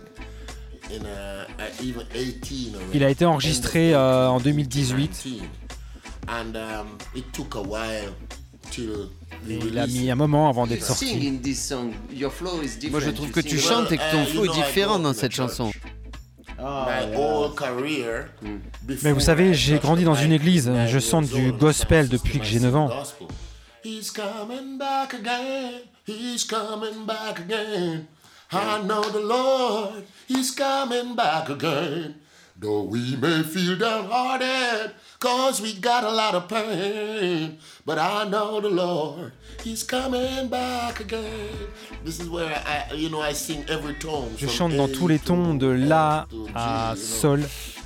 In, uh, uh, even 18 already. Il a été enregistré euh, en 2018. 2019. And um, it took a while till Et il a mis un moment avant d'être sorti. Moi je trouve que tu chantes et que ton uh, flow you est know, I différent grew dans up in cette chanson. My whole career, Mais vous savez, j'ai grandi dans une église. Je chante du gospel depuis que j'ai 9 ans. He's coming back again. He's coming back again. I know the Lord. He's coming back again. Though we may feel downhearted, cause we got a lot of pain. But I know the Lord, He's coming back again. This is where I, you know, I sing every tone. Je chante dans tous les tons de La à you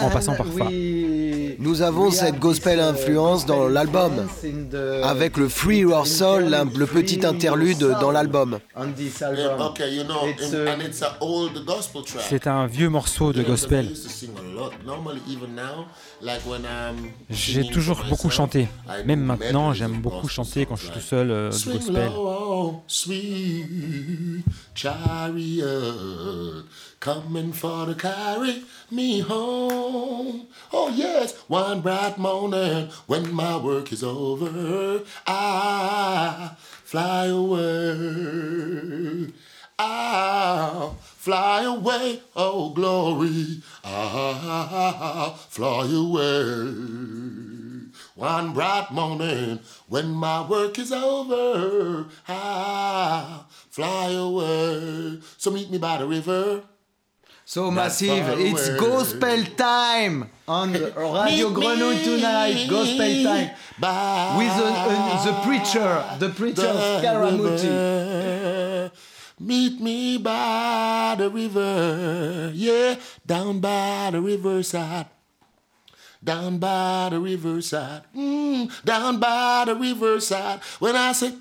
en passant par Fa. Nous avons cette gospel influence dans l'album, avec le Free Your Soul, le petit interlude dans l'album. And, okay, you know, and, and it's an old gospel track. C'est un vieux morceau de gospel. J'ai toujours to beaucoup chanté. Même maintenant, j'aime beaucoup gospel chanter quand je suis tout seul euh, du gospel. Coming for to carry me home. Oh yes, one bright morning when my work is over, I fly away. I'll fly away, oh glory, I'll fly away. One bright morning, when my work is over, I'll fly away. So meet me by the river. So massive, it's gospel time on Radio Grenouille tonight. Gospel time by with the, uh, the preacher, the preacher Scaramucci. Meet me by the river, yeah, down by the riverside. Down by the riverside, mm, down by the riverside. When I say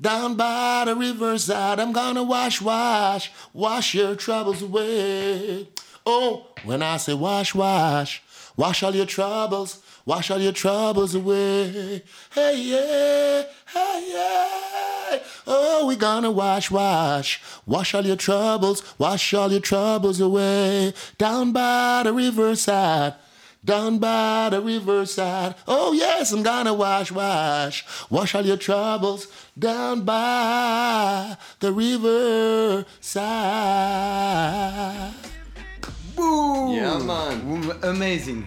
down by the riverside, I'm gonna wash, wash, wash your troubles away. Oh, when I say wash, wash, wash all your troubles, wash all your troubles away. Hey, yeah, hey, yeah. Oh, we gonna wash, wash, wash all your troubles, wash all your troubles away. Down by the riverside. Down by the riverside. Oh, yes, I'm gonna wash, wash, wash all your troubles down by the riverside. Boom! Yeah, man. Amazing.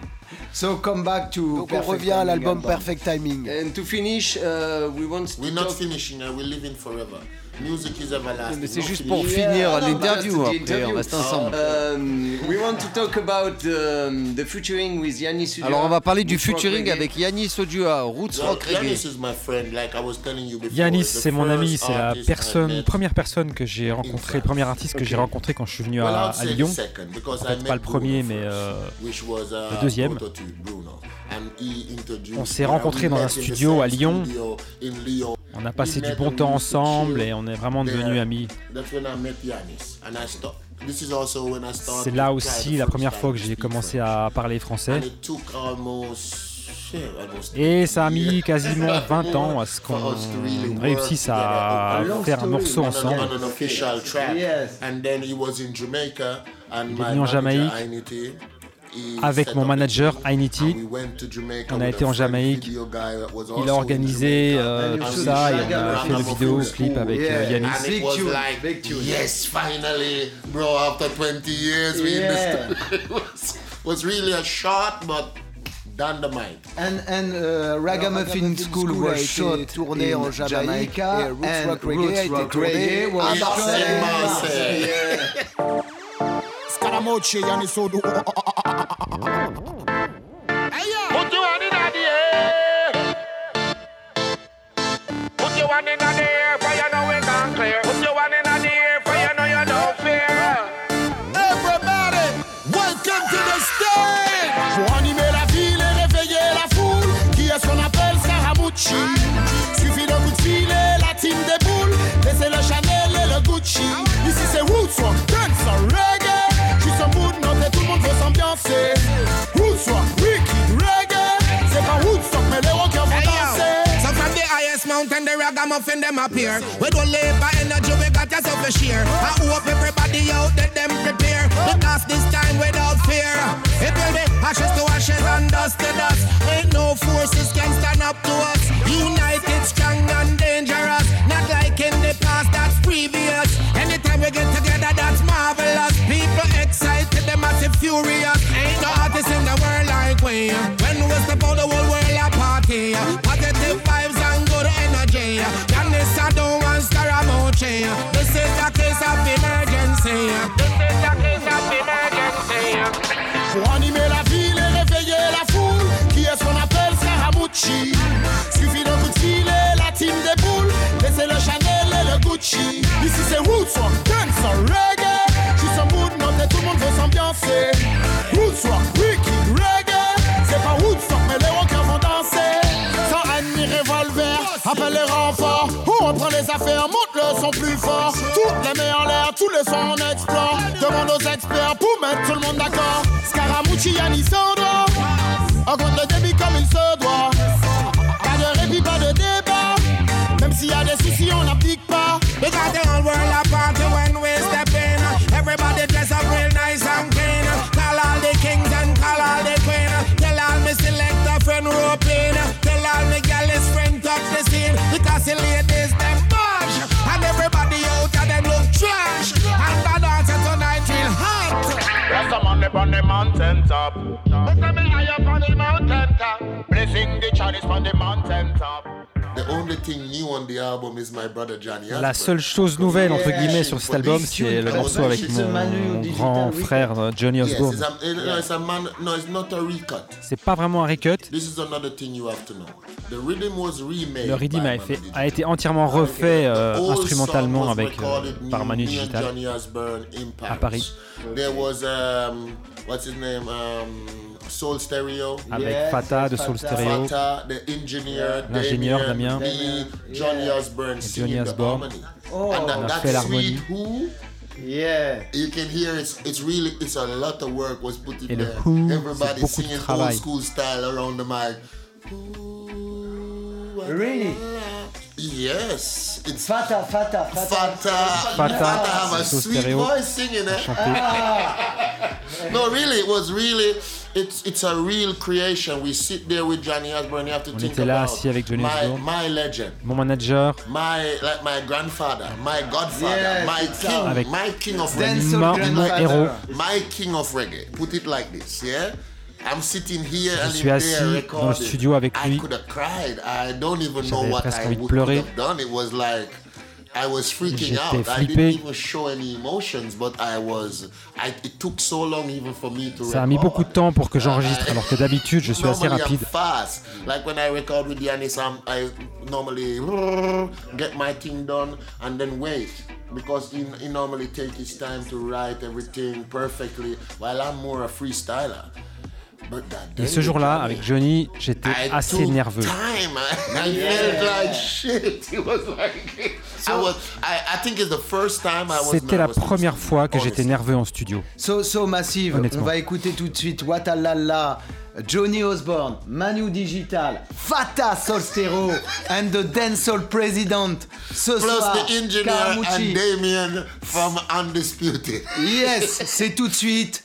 So come back to. Donc on Perfect revient à Timing l'album album. Perfect Timing. And to finish, uh, we want to We're not talk- finishing, uh, we're living forever. Music is everlasting. Mais c'est juste pour finir no, l'interview. Après, on reste ensemble. Um, we want to talk about the, the featuring with Yannis Udua. Alors on va parler du featuring avec Yannis Odua, Roots Well, Rock Reggae. Yanis. Yanis, c'est mon ami, c'est la personne, première personne que j'ai rencontré, le premier artiste que j'ai rencontré quand je suis venu à, Lyon. met pas le premier, mais euh, uh, le deuxième. On s'est rencontrés dans un studio à Lyon. On a passé du bon temps ensemble et on est vraiment devenus amis. That's when I met Yanis, and I stopped. This is also when I started C'est là aussi la première fois que j'ai commencé à parler français. Et ça a mis quasiment 20 ans à ce qu'on réussisse à faire un morceau ensemble. an, on an official track. Yes. And then he was in Jamaica and Il est my venu en Jamaïque avec mon manager Jamaica On a été a en Jamaïque. Il a organisé Jamaica. euh, tout ça et on a fait le Ragamuffin vidéoclip School. avec euh. Yannis. Like, yes, finally, bro, after 20 years, we Yeah. It was, was really a shot, but dynamite. And, and uh, Ragamuffin School School a was shot tourné en Jamaïque, Roots and Rock Reggae Roots a été Rock tourné à Marseille. In Marseille. Marseille. Scaramucci, Yannis Odua. Put your hand in the air. Put your hand in the air, ragamuffin them appear. We don't labor energy, we got yourself a share. I hope everybody out there them prepare. Because this time without fear, it will be ashes to ashes and dust to dust. Ain't no forces can stand up to us. United, strong and dangerous. Not like in the past, that's previous. Anytime we get together, that's marvelous. People excited, them massive furious. Ain't no artist in the world like we. When we step out, the whole world a party. Positive vibes This case of emergency. This is a case of emergency. Pour animer la ville et réveiller la foule, qui est ce qu'on appelle Scaramucci. Suffit d'un coup de filet, la team déboule. Laissez le Chanel et le Gucci. Ici c'est Roots, on dance, reggae. Je suis en mood, non, tout le monde veut s'ambiancer. Roots, rock, reggae. C'est pas Woodstock, mais les rockers vont danser. Sans âne ni revolver, appelle les renforts. Où on prend les affaires, monte mains en l'air, tous les sons on explore. Demande aux experts pour mettre tout le monde d'accord. Scaramucci, Yannis, Sodra. Augmente le débit comme il se doit. Pas de répit, pas de débat. Même s'il y a des soucis, on n'applique pas. Mountain top. On the mountain top. Blessing the Chinese on the mountain top. La seule chose nouvelle entre guillemets sur cet album, c'est le morceau avec mon, mon grand frère euh, Johnny recut. C'est pas vraiment un recut. This is another thing you have to know. The rhythm was remade. Le rythme by a, fait- a été entièrement refait euh, instrumentalement avec, euh, par Manu Digital à Paris. What's his name, um, Soul Stereo. Avec Fata de Soul Stereo. Fata, the engineer, L'ingénieur, Damien, Damien. me, Johnny Et singing Johnny harmony. Oh. and that, that sweet who? Yeah. You can hear it's it's really it's a lot of work was put in Et le there. who, Everybody singing old school style around the mic. Really? Yes, it's Fata, Fata, Fata. Fata. Fata, have a Soul sweet Stereo. voice singing it. Ah. no, really, it was really. It's it's a real creation. We sit there with Johnny Osbourne. You have to On think était là about assis avec Johnny my, Osbourne. my legend, Mon manager, my like my grandfather, my godfather, Yes, my it's king, Avec my king of Denzel reggae, mon, mon grandfather. héros. my king of reggae. Put it like this, yeah. I'm sitting here and suis assis there dans le recording. studio avec I lui. could have cried. I don't even know J'avais what presque I envie de would pleurer. have done. It was like I was freaking J'étais out. I flippé. didn't even show any emotions, but I was. I, it took so long even for me to. Ça a mis beaucoup de temps pour que j'enregistre, alors que d'habitude je suis assez rapide. I'm fast. Like when I record with Yanis, I'm, I normally get my thing done and then wait. Because he, he normally take his time to write everything perfectly, while I'm more a freestyler. Et day ce jour-là, avec Johnny, j'étais I assez nerveux. Time, I, I felt like shit. It was like I was. I, I think it's the first time I was. C'était la nervous. première fois que j'étais nerveux en studio. So, so Massive, on va écouter tout de suite Watalala, Johnny Osbourne, Manu Digital, Fata Soul Stereo, and the Dancehall President. Ce Plus soir, the engineer and Damien from Undisputed. Yes, c'est tout de suite.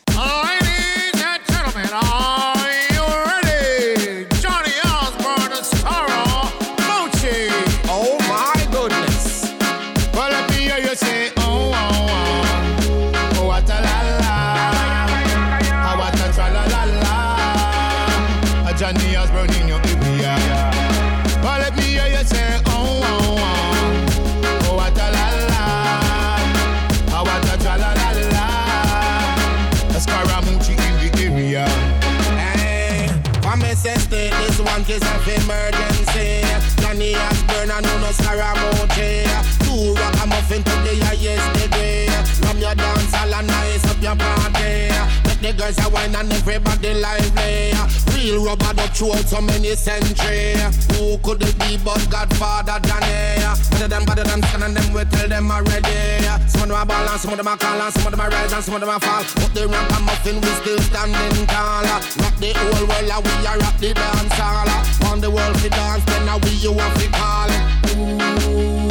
Girls a wine and everybody lively. Real rubber duck throughout so many centuries. Who could it be but Godfather Johnny? Better than better than scan and them we tell them already. Some of them a ball and some of them a call and some of them a rise and some of them a fall. But the rock a muffin we still standing tall. Rock the whole world and we are rock the dance hall. Want the world we dance then now we you have to call. Ooh,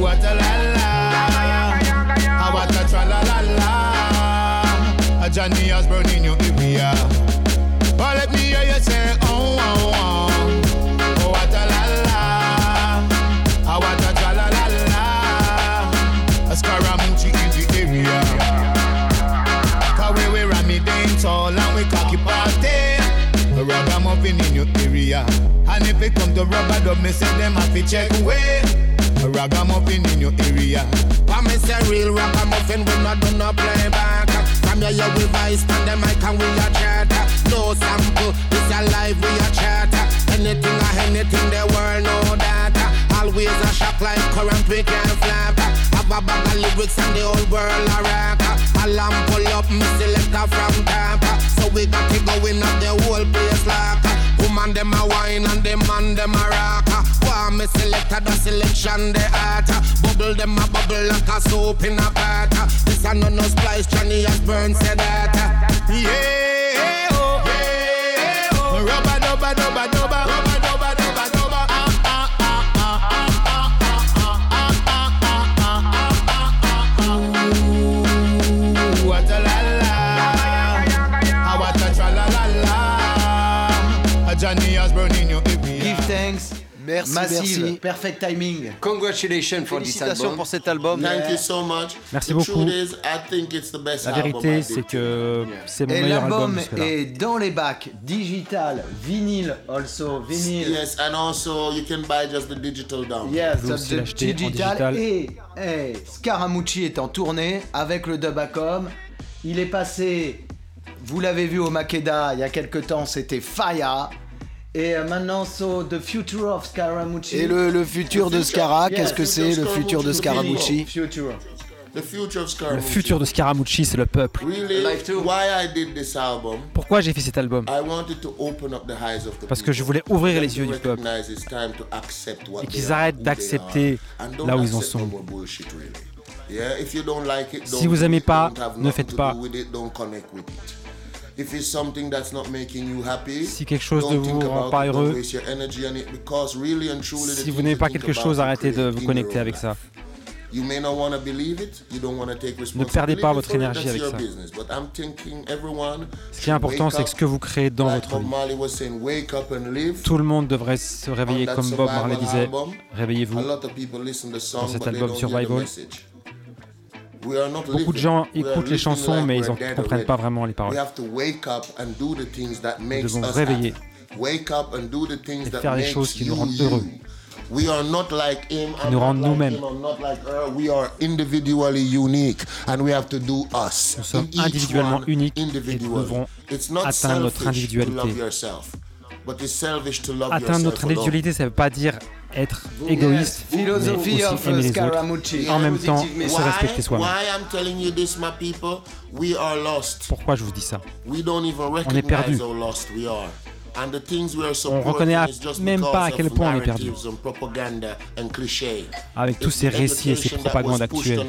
what a la Johnny Osbourne in your area. Well, let me hear you say, oh, oh, oh. Oh, what a la. Ah, what a tra la la la. A Scaramucci in the area. Cause we we ram it dance all and we cocky party. A ragamuffin in your area. And if it come to rubber dub, me say them have to check away. A ragamuffin in your area. But me say real ragamuffin, we not do no playback. From here, yeah, we vice on the mic and we a chat. No sample, this a live, we a chat. Anything or anything, the world know that. Always a shock like current, we can flap. Have a bag of lyrics and the whole world a rock. Alarm pull up, me selector from top. So we got to go in at the whole place like Woman them a wine and the man them a rock Want me selected the selection the art Bubble them a bubble like a soap in a pot This a no no splice Johnny has burned said that Yeah oh yeah oh. Rubber dubber Rubber Merci, Massive, merci. perfect timing. Congratulations for this Félicitations album. pour cet album. Thank you so much. Merci the beaucoup. Truth is, I think it's the best La album vérité, c'est que c'est mon Et meilleur album l'album est dans les bacs, digital, vinyle also, vinyle. Yes, and also you can buy just the digital download. Yes, the en digital. digital. Et hey, Scaramucci est en tournée avec le Dubacom. Il est passé, vous l'avez vu au Makeda il y a quelques temps, c'était Faya. Et euh, maintenant, so The Future of Scaramucci. Et le, le futur de Scara, qu'est-ce que c'est le futur de Scaramucci Future. The future of Le futur de Scaramucci, c'est le peuple. Really, why I did this album, Pourquoi j'ai fait cet album? I wanted to open up the eyes of the Parce que je voulais ouvrir les yeux du peuple. et qu'ils arrêtent d'accepter là où ils en sont. Si vous do aimez it, pas, ne faites pas. If it's something that's not making you happy, Si quelque chose think vous rend pas heureux, Si vous n'aimez pas quelque chose, arrêtez de vous connecter avec ça. life. You may not want to believe it, you don't want to take Ne perdez pas responsibility votre énergie avec ça. Ce qui est important, c'est que ce que vous créez dans votre vie. Tout le monde devrait se réveiller comme Bob Marley disait. Réveillez-vous. Dans cet album Survival. Beaucoup de gens écoutent les chansons, mais ils ne comprennent pas vraiment les paroles. We have to wake up and do the things that makes devons us réveiller et faire les choses qui nous rendent heureux. We are not like him. Qui nous rendent nous-mêmes. Nous sommes individuellement uniques et nous devrons It's not atteindre notre individualité. Love yourself, but it's selfish to love Atteindre notre individualité, ça ne veut pas dire être égoïste, mais aussi aimer les Scaramucci. autres. En même temps, se respecter Why, soi-même. why I'm telling you this, my people? We are lost. Pourquoi je vous dis ça? We don't even On est perdu. recognize how lost we are. And the things we are On supporting reconnaît is just même pas à quel point on est perdu. narratives and propaganda and clichés. Avec tous ces récits et ces propagandes actuelles.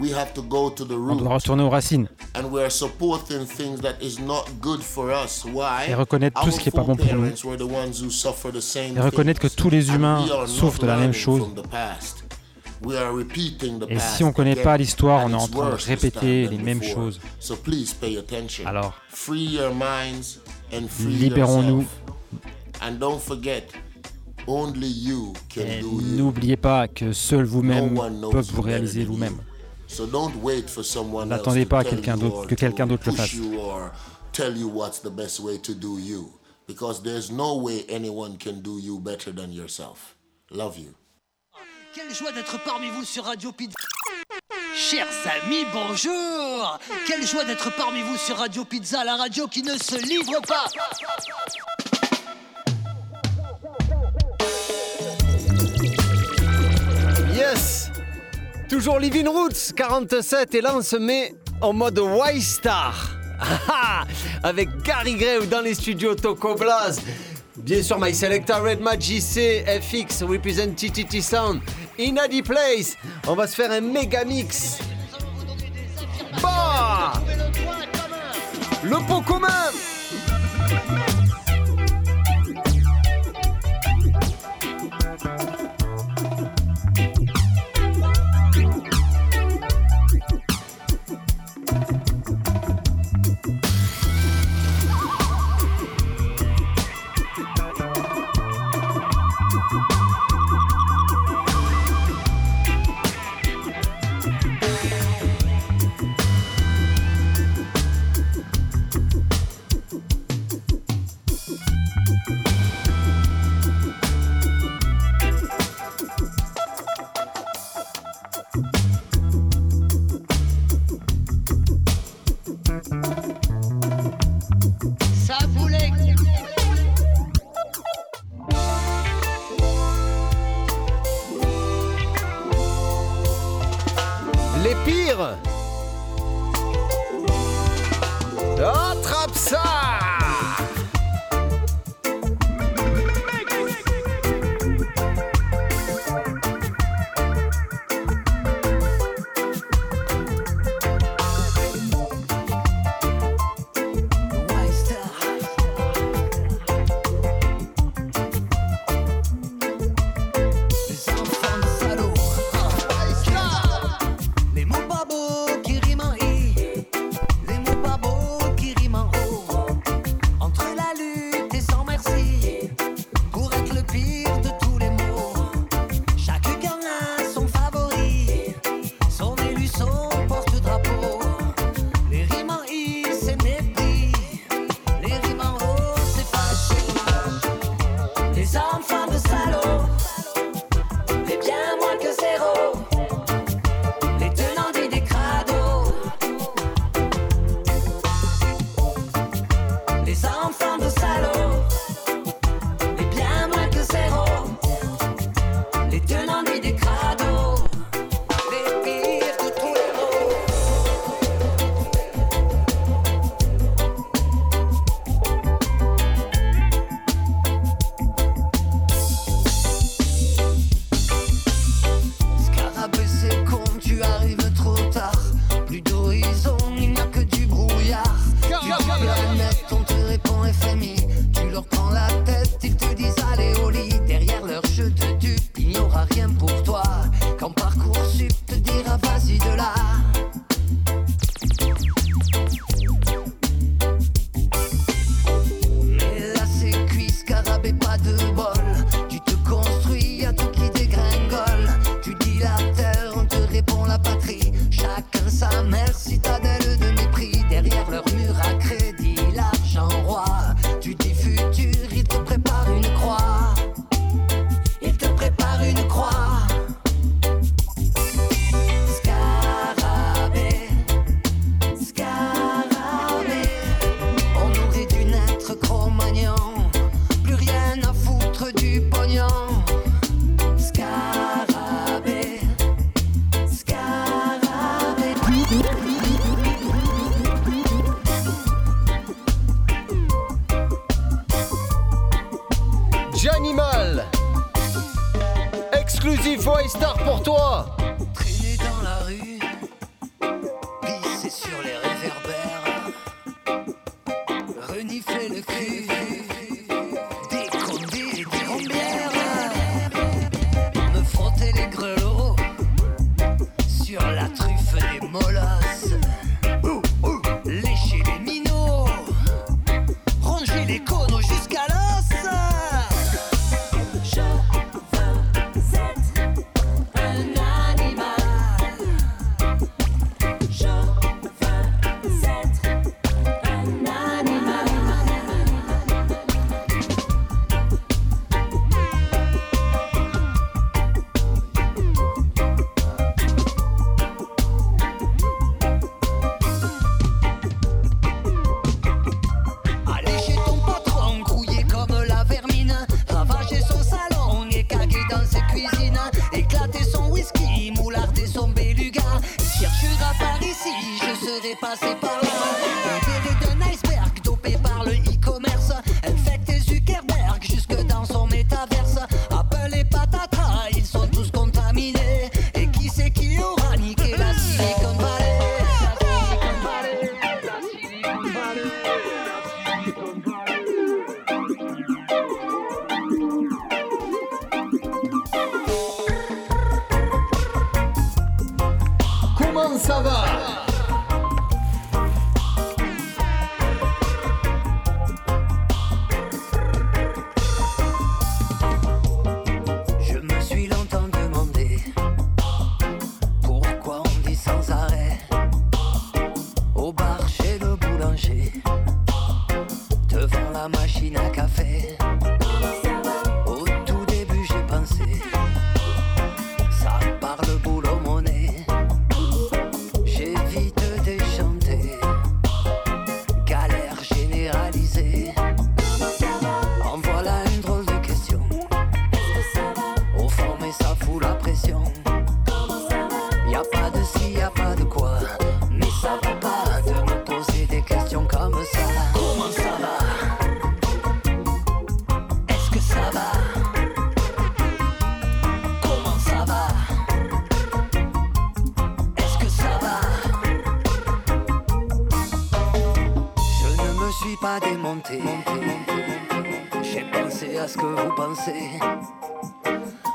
We have to go to the On root. doit retourner aux racines And we are supporting things that is not good for us. Why? Et reconnaître tout Our ce qui est pas bon pour nous. foreparents were the ones who suffer the same et reconnaître que tous les humains we are not souffrent de la même chose. from the past. We are repeating the Et past si on ne connaît pas l'histoire, on est en train de répéter les mêmes choses. So please pay attention. Alors, free your minds and free libérons-nous. yourself. And don't forget, only you can Et n'oubliez pas que seul vous-même you vous réaliser vous-même. So don't wait for someone else N'attendez to pas à tell quelqu'un you d'autre- or que quelqu'un d'autre le push fasse. you or tell you what's the best way to do you. Because there's no way anyone can do you better than yourself. Love you. Quelle joie d'être parmi vous sur Radio Pizza. Chers amis, bonjour Quelle joie d'être parmi vous sur Radio Pizza, la radio qui ne se livre pas Yes Toujours Living Roots 47 et là on se met en mode Y-Star Ah ah Avec Gary Gray dans les studios Toco Blaz Bien sûr, My Selector Red Mad JC FX represent TTT Sound in the place. On va se faire un méga mix. Bah Le pot commun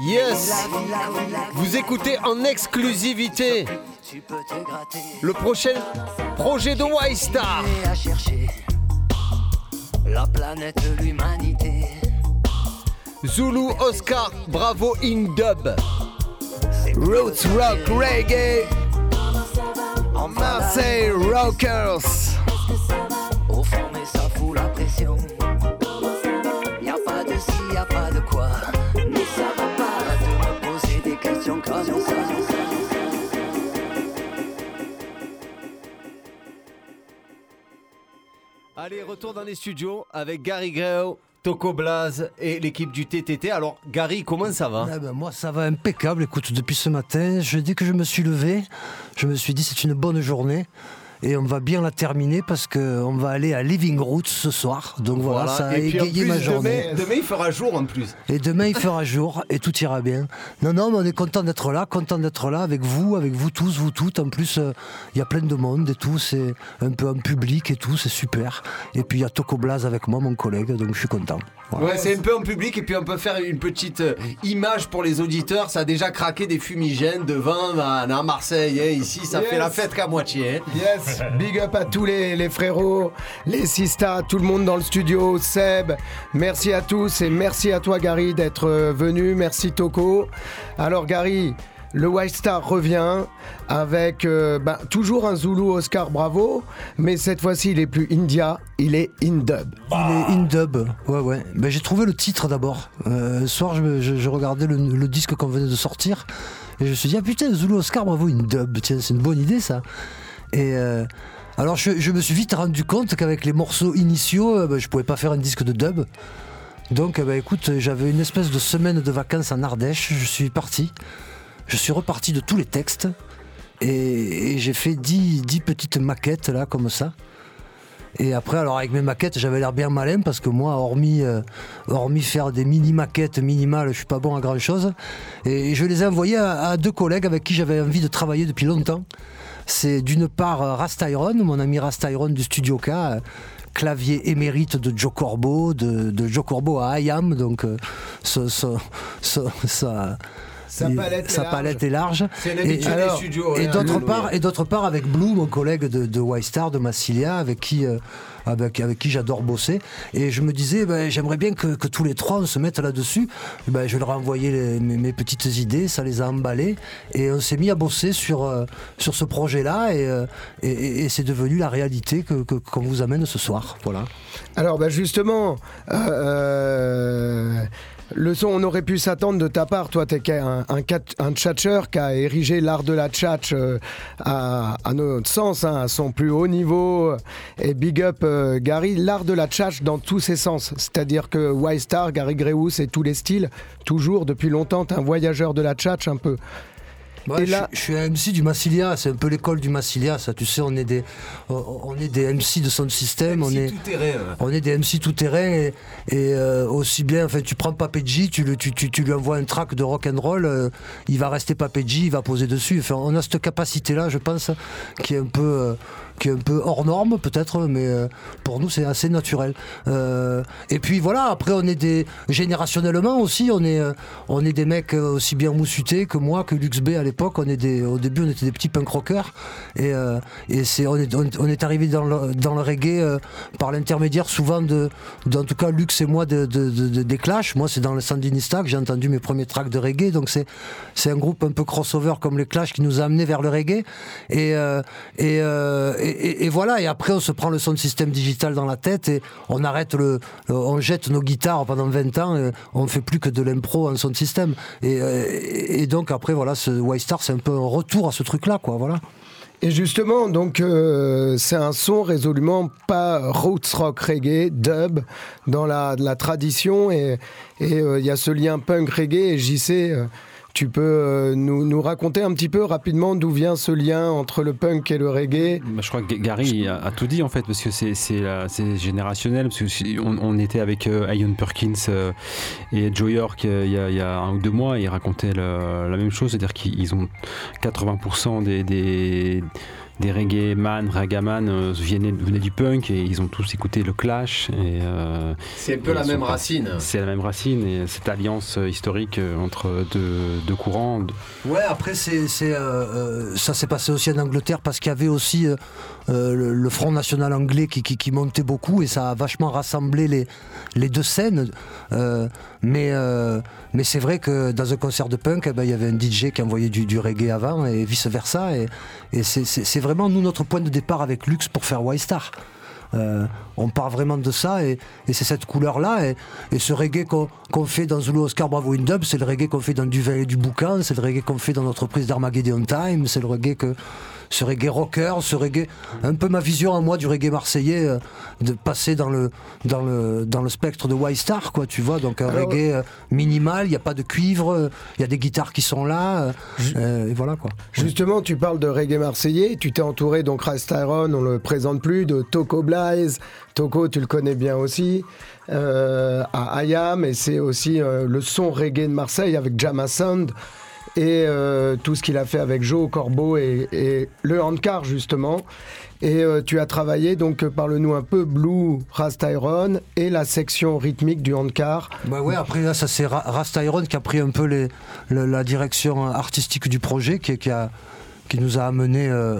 Yes Vous écoutez en exclusivité le prochain projet de White Star. à chercher la planète, l'humanité. Zulu Oscar Bravo in dub. Roots Rock Reggae. Marseille Rockers. Allez, retour dans les studios avec Gary Greo, Toco Blaze et l'équipe du TTT. Alors, Gary, comment ça va? Eh ben, moi, ça va impeccable. Écoute, depuis ce matin, je, dès que je me suis levé, je me suis dit c'est une bonne journée. Et on va bien la terminer parce qu'on va aller à Living Roots ce soir. Donc voilà, ça a et en égayé ma journée. Demain, demain, il fera jour en plus. Et demain, il fera jour et tout ira bien. Non, non, mais on est content d'être là, content d'être là avec vous, avec vous tous, vous toutes. En plus, euh, il y a plein de monde et tout. C'est un peu un public et tout, c'est super. Et puis, il y a Toco Blaze avec moi, mon collègue, donc je suis content. Voilà. Ouais, c'est un peu en public et puis on peut faire une petite euh, image pour les auditeurs. Ça a déjà craqué des fumigènes de vin à, à Marseille. hein. Ici, ça Yes. fait la fête qu'à moitié. hein. Yes, big up à tous les, les frérots, les sistas, tout le monde dans le studio, Seb, merci à tous et merci à toi Gary d'être euh, venu, merci Toko. Alors Gary, le White Star revient avec euh, ben, toujours un Zulu Oscar Bravo, mais cette fois-ci il est plus India, il est Indub. Il est in dub, ouais, ouais. Ben, j'ai trouvé le titre d'abord. Euh, ce soir, je, me- je- je regardais le, le disque qu'on venait de sortir et je me suis dit, ah putain, Zulu Oscar, bravo, in dub. Tiens, c'est une bonne idée ça. Et euh, alors, je, me suis vite rendu compte qu'avec les morceaux initiaux, euh, ben, je pouvais pas faire un disque de dub. Donc, euh, ben, écoute, j'avais une espèce de semaine de vacances en Ardèche. Je suis parti. Je suis reparti de tous les textes. Et, j'ai fait 10, 10 petites maquettes là, comme ça. Et après, alors avec mes maquettes, j'avais l'air bien malin parce que moi, hormis, euh, hormis faire des mini maquettes minimales, je suis pas bon à grand chose. Et je les ai envoyées à deux collègues avec qui j'avais envie de travailler depuis longtemps. C'est d'une part euh, Rastyron, mon ami Rastyron du Studio K, euh, clavier émérite de Joe Corbeau, de, Joe Corbeau à IAM, donc euh, ça- Sa palette est sa large. palette est large. C'est une Et- habitude des studios, Et hein, d'autre Blue, part, ouais. et d'autre part avec Blue, mon collègue de, de White Star, de Massilia, avec qui, euh, avec, avec qui j'adore bosser. Et je me disais, ben, j'aimerais bien que, que tous les trois on se mettent là-dessus. Ben, je leur ai envoyé les- mes, mes petites idées, ça les a emballés. Et on s'est mis à bosser sur, euh, sur ce projet-là. Et, euh, et, c'est devenu la réalité que- que- qu'on vous amène ce soir. Voilà. Alors bah justement, euh, le son, on aurait pu s'attendre de ta part. Toi, t'es un, un tchatcheur qui a érigé l'art de la tchatch euh, à, notre sens, hein, à son plus haut niveau. Et big up euh, Gary, l'art de la tchatch dans tous ses sens. C'est-à-dire que White Star, Gary Greus et tous les styles, toujours depuis longtemps, t'es un voyageur de la tchatch un peu. Ouais, je, je suis un MC du Massilia, c'est un peu l'école du Massilia, ça tu sais, on est des, on est des MC de son système, on est, on des MC tout terrain et, et, euh, aussi bien, enfin tu prends Papedji, tu, le- tu, tu, tu lui envoies un track de rock and roll, euh, il va rester Papedji, il va poser dessus. Enfin, on a cette capacité là, je pense, qui est un peu, euh, qui est un peu hors norme peut-être, mais euh, pour nous c'est assez naturel. Euh, et puis voilà, après on est des générationnellement aussi, on est, euh, on est des mecs aussi bien moussutés que moi, que Lux B à l'époque. On est des, au début on était des petits punk rockers et, et c'est, on est, on, est arrivé dans le, dans le reggae par l'intermédiaire souvent de, en tout cas Lux et moi de, de- de- de- des Clash. Moi c'est dans le Sandinista que j'ai entendu mes premiers tracks de reggae, donc c'est, c'est un groupe un peu crossover comme les Clash qui nous a amenés vers le reggae et- et- voilà. Et après on se prend le son de système digital dans la tête et on arrête le, on jette nos guitares pendant 20 ans. Et on fait plus que de l'impro en son de système. Et, donc après voilà, ce White Star c'est un peu un retour à ce truc là, quoi. Voilà. Et justement, donc euh, c'est un son résolument pas roots rock reggae, dub, dans la, tradition. Et et, euh, il y a ce lien punk reggae. Et JC, euh, tu peux euh, nous, raconter un petit peu rapidement d'où vient ce lien entre le punk et le reggae Bah, je crois que Gary a, tout dit en fait parce que c'est c'est générationnel parce que on, était avec euh, Ian Perkins euh, et Joe York euh, il y, a, un ou deux mois et ils racontaient la même chose c'est-à-dire qu'ils ont 80% des, des des reggae man, ragaman euh, venaient, venaient du punk et ils ont tous écouté le Clash. et, euh, C'est un peu et la même racine. C'est la même racine et cette alliance euh, historique entre deux, deux courants. Ouais, après, c'est, c'est, ça s'est passé aussi en Angleterre parce qu'il y avait aussi le, le Front National anglais qui, qui- qui montait beaucoup et ça a vachement rassemblé les, les deux scènes. Euh, mais, euh, mais c'est vrai que dans un concert de punk, eh ben, il y avait un DJ qui envoyait du, reggae avant et vice-versa. Et, et c'est, vraiment, nous, notre point de départ avec Lux pour faire Y-Star. Euh, on part vraiment de ça et, c'est cette couleur-là. Et, et ce reggae qu'on fait dans Zulu Oscar Bravo in Dub, c'est le reggae qu'on fait dans Du et du Boucan, c'est le reggae qu'on fait dans notre prise d'Armageddon Time, c'est le reggae que. Ce reggae rocker, ce reggae, un peu ma vision à moi du reggae marseillais, euh, de passer dans le, dans le, dans le spectre de Y-Star, quoi, tu vois. Donc un Alors- reggae euh, minimal, il n'y a pas de cuivre, il y a des guitares qui sont là, euh, et voilà quoi. Justement, tu parles de reggae marseillais. Tu t'es entouré donc Tyrone, on le présente plus, de Toko Blaze. Toko, tu le connais bien aussi. à Ayam, et c'est aussi le son reggae de Marseille avec Jama Sound et euh, tout ce qu'il a fait avec Joe Corbeau et, le handcar justement. Et euh, tu as travaillé, donc parle-nous un peu, Blue Ras Tyrone et la section rythmique du handcar. Bah ouais, après là, ça c'est Ra- Rast Iron qui a pris un peu la direction artistique du projet, qui, a, qui nous a amené euh,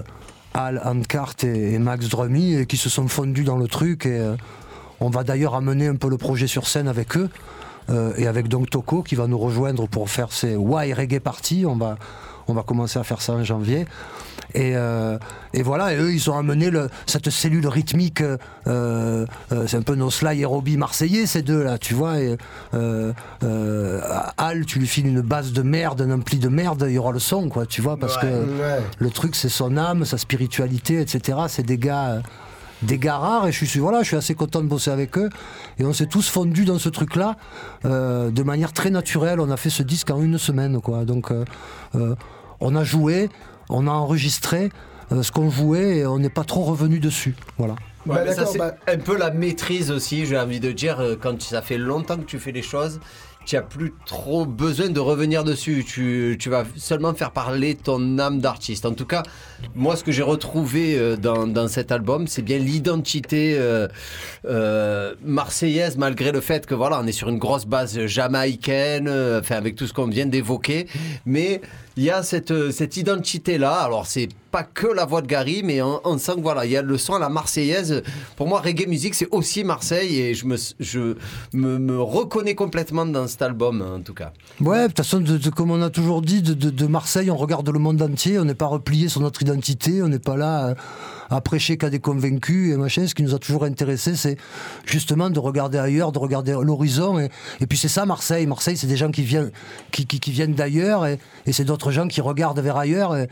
Al Handcart et, Max Drumy, et qui se sont fondus dans le truc. Et on va d'ailleurs amener un peu le projet sur scène avec eux, euh, et avec donc Toko qui va nous rejoindre pour faire ses Y Reggae Party. On va, on va commencer à faire ça en janvier. Et, euh, et voilà, et eux, ils ont amené le- cette cellule rythmique. euh, c'est un peu nos Sly et Robbie marseillais, ces deux-là, tu vois. Et, Al, tu lui files une base de merde, un ampli de merde, il y aura le son, quoi, tu vois, parce Ouais. que Ouais. le truc, c'est son âme, sa spiritualité, etc. C'est des gars. Euh, des gars rares et je suis voilà je suis assez content de bosser avec eux. Et on s'est tous fondus dans ce truc là de manière très naturelle. On a fait ce disque en une semaine quoi. Donc euh, euh, on a joué on a enregistré euh, ce qu'on jouait et on n'est pas trop revenu dessus. Voilà. Ouais, mais ça, c'est un peu la maîtrise aussi, j'ai envie de dire, euh, quand ça fait longtemps que tu fais les choses, tu n'as plus trop besoin de revenir dessus. Tu, vas seulement faire parler ton âme d'artiste. En tout cas, moi, ce que j'ai retrouvé euh, dans, dans cet album, c'est bien l'identité euh, euh, marseillaise, malgré le fait que voilà, on est sur une grosse base jamaïcaine, avec tout ce qu'on vient d'évoquer. Mais il y a cette, euh, cette identité-là. Alors, c'est pas que la voix de Gary, mais on, sent que voilà, il y a le son à la marseillaise. Pour moi, reggae musique, c'est aussi Marseille et je me, je me, me reconnais complètement dans cet album, en tout cas. Ouais, de toute façon, comme on a toujours dit, de Marseille, on regarde le monde entier, on n'est pas replié sur notre identité, on n'est pas là euh, à prêcher qu'à des convaincus et machin. Ce qui nous a toujours intéressé, c'est justement de regarder ailleurs, de regarder l'horizon. Et, et puis c'est ça, Marseille. Marseille, c'est des gens qui viennent, qui, qui- qui viennent d'ailleurs et, et c'est d'autres gens qui regardent vers ailleurs. Et,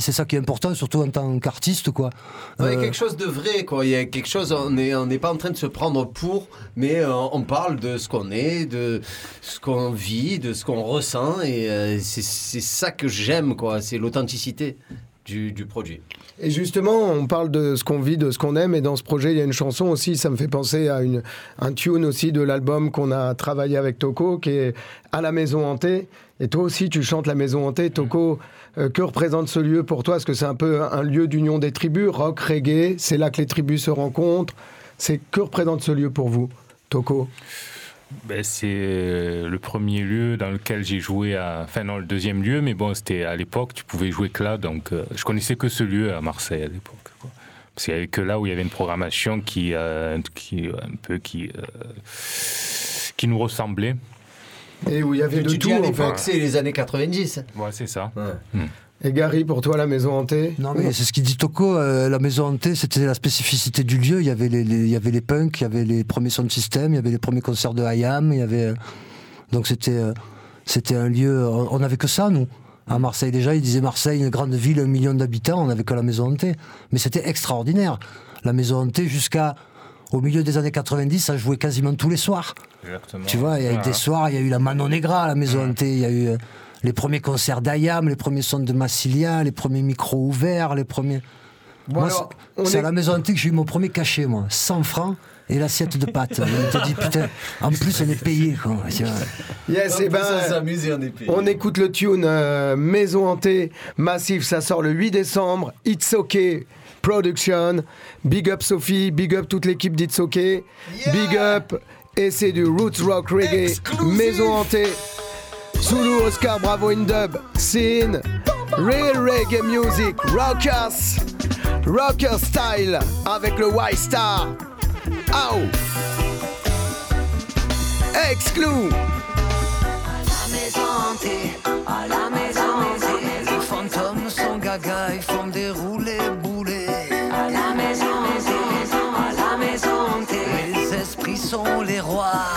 c'est ça qui est important, surtout en tant qu'artiste, quoi. Il y a Euh, quelque chose de vrai, quoi. Il y a quelque chose, on n'est on pas en train de se prendre pour, mais euh, on parle de ce qu'on est, de ce qu'on vit, de ce qu'on ressent, et euh, c'est c'est ça que j'aime, quoi. C'est l'authenticité du, du produit. Et justement, on parle de ce qu'on vit, de ce qu'on aime, et dans ce projet, il y a une chanson aussi, ça me fait penser à une, un tune aussi de l'album qu'on a travaillé avec Toko, qui est À la Maison Hantée. Et toi aussi, tu chantes La Maison Hantée. Toko, euh, que représente ce lieu pour toi? Est-ce que c'est un peu un lieu d'union des tribus, rock, reggae C'est là que les tribus se rencontrent. C'est Que représente ce lieu pour vous, Toko? Ben, c'est euh, le premier lieu dans lequel j'ai joué, à... enfin non, le deuxième lieu, mais bon, c'était à l'époque, tu pouvais jouer que là, donc euh, je connaissais que ce lieu à Marseille à l'époque. Parce qu'il n'y avait que là où il y avait une programmation qui, euh, qui un peu qui, euh, qui nous ressemblait. Et où il y avait de Tu tout, en l'époque, fait. c'est les années 90. Ouais, c'est ça. Et Gary, pour toi, La Maison Hantée Non, mais c'est ce qu'il dit Toko, euh, la maison hantée, c'était la spécificité du lieu. Il y avait les, les- il y avait les punks, il y avait les premiers sound system, il y avait les premiers concerts de Hayam, il y avait. euh, donc c'était, euh, c'était un lieu. On n'avait que ça, nous. À Marseille, déjà, il disait Marseille, une grande ville, un million d'habitants, on n'avait que la maison hantée. Mais c'était extraordinaire. La maison hantée, jusqu'à. Au milieu des années 90, ça jouait quasiment tous les soirs. Exactement. Tu vois, il y a eu des soirs, il y a eu la Manon Negra à la maison hantée, il y a eu les premiers concerts d'Ayam, les premiers sons de Massilia, les premiers micros ouverts, les premiers. Bon, moi, alors, c'est- est- à la maison hantée que j'ai eu mon premier cachet, moi. 100 francs, et l'assiette de pâtes. On te dit, putain, en plus, on est payé. Quoi. Yes, et ben, on est payé. on écoute le tune euh, Maison Hantée Massif, ça sort le 8 décembre. It's OK Production. Big up Sophie, big up toute l'équipe d'It's OK. Big up, et c'est du Roots Rock Reggae. Maison Hantée. Zulu, Oscar, Bravo in dub. Scene. Real Reggae Music. Rockers. Rocker Style. Avec le Y-Star. Ow. Exclu. la maison hantée, à la maison hantée. Les fantômes sont gaga, ils font des roulés boulets. À la maison hantée, à la maison hantée. Les esprits sont les rois.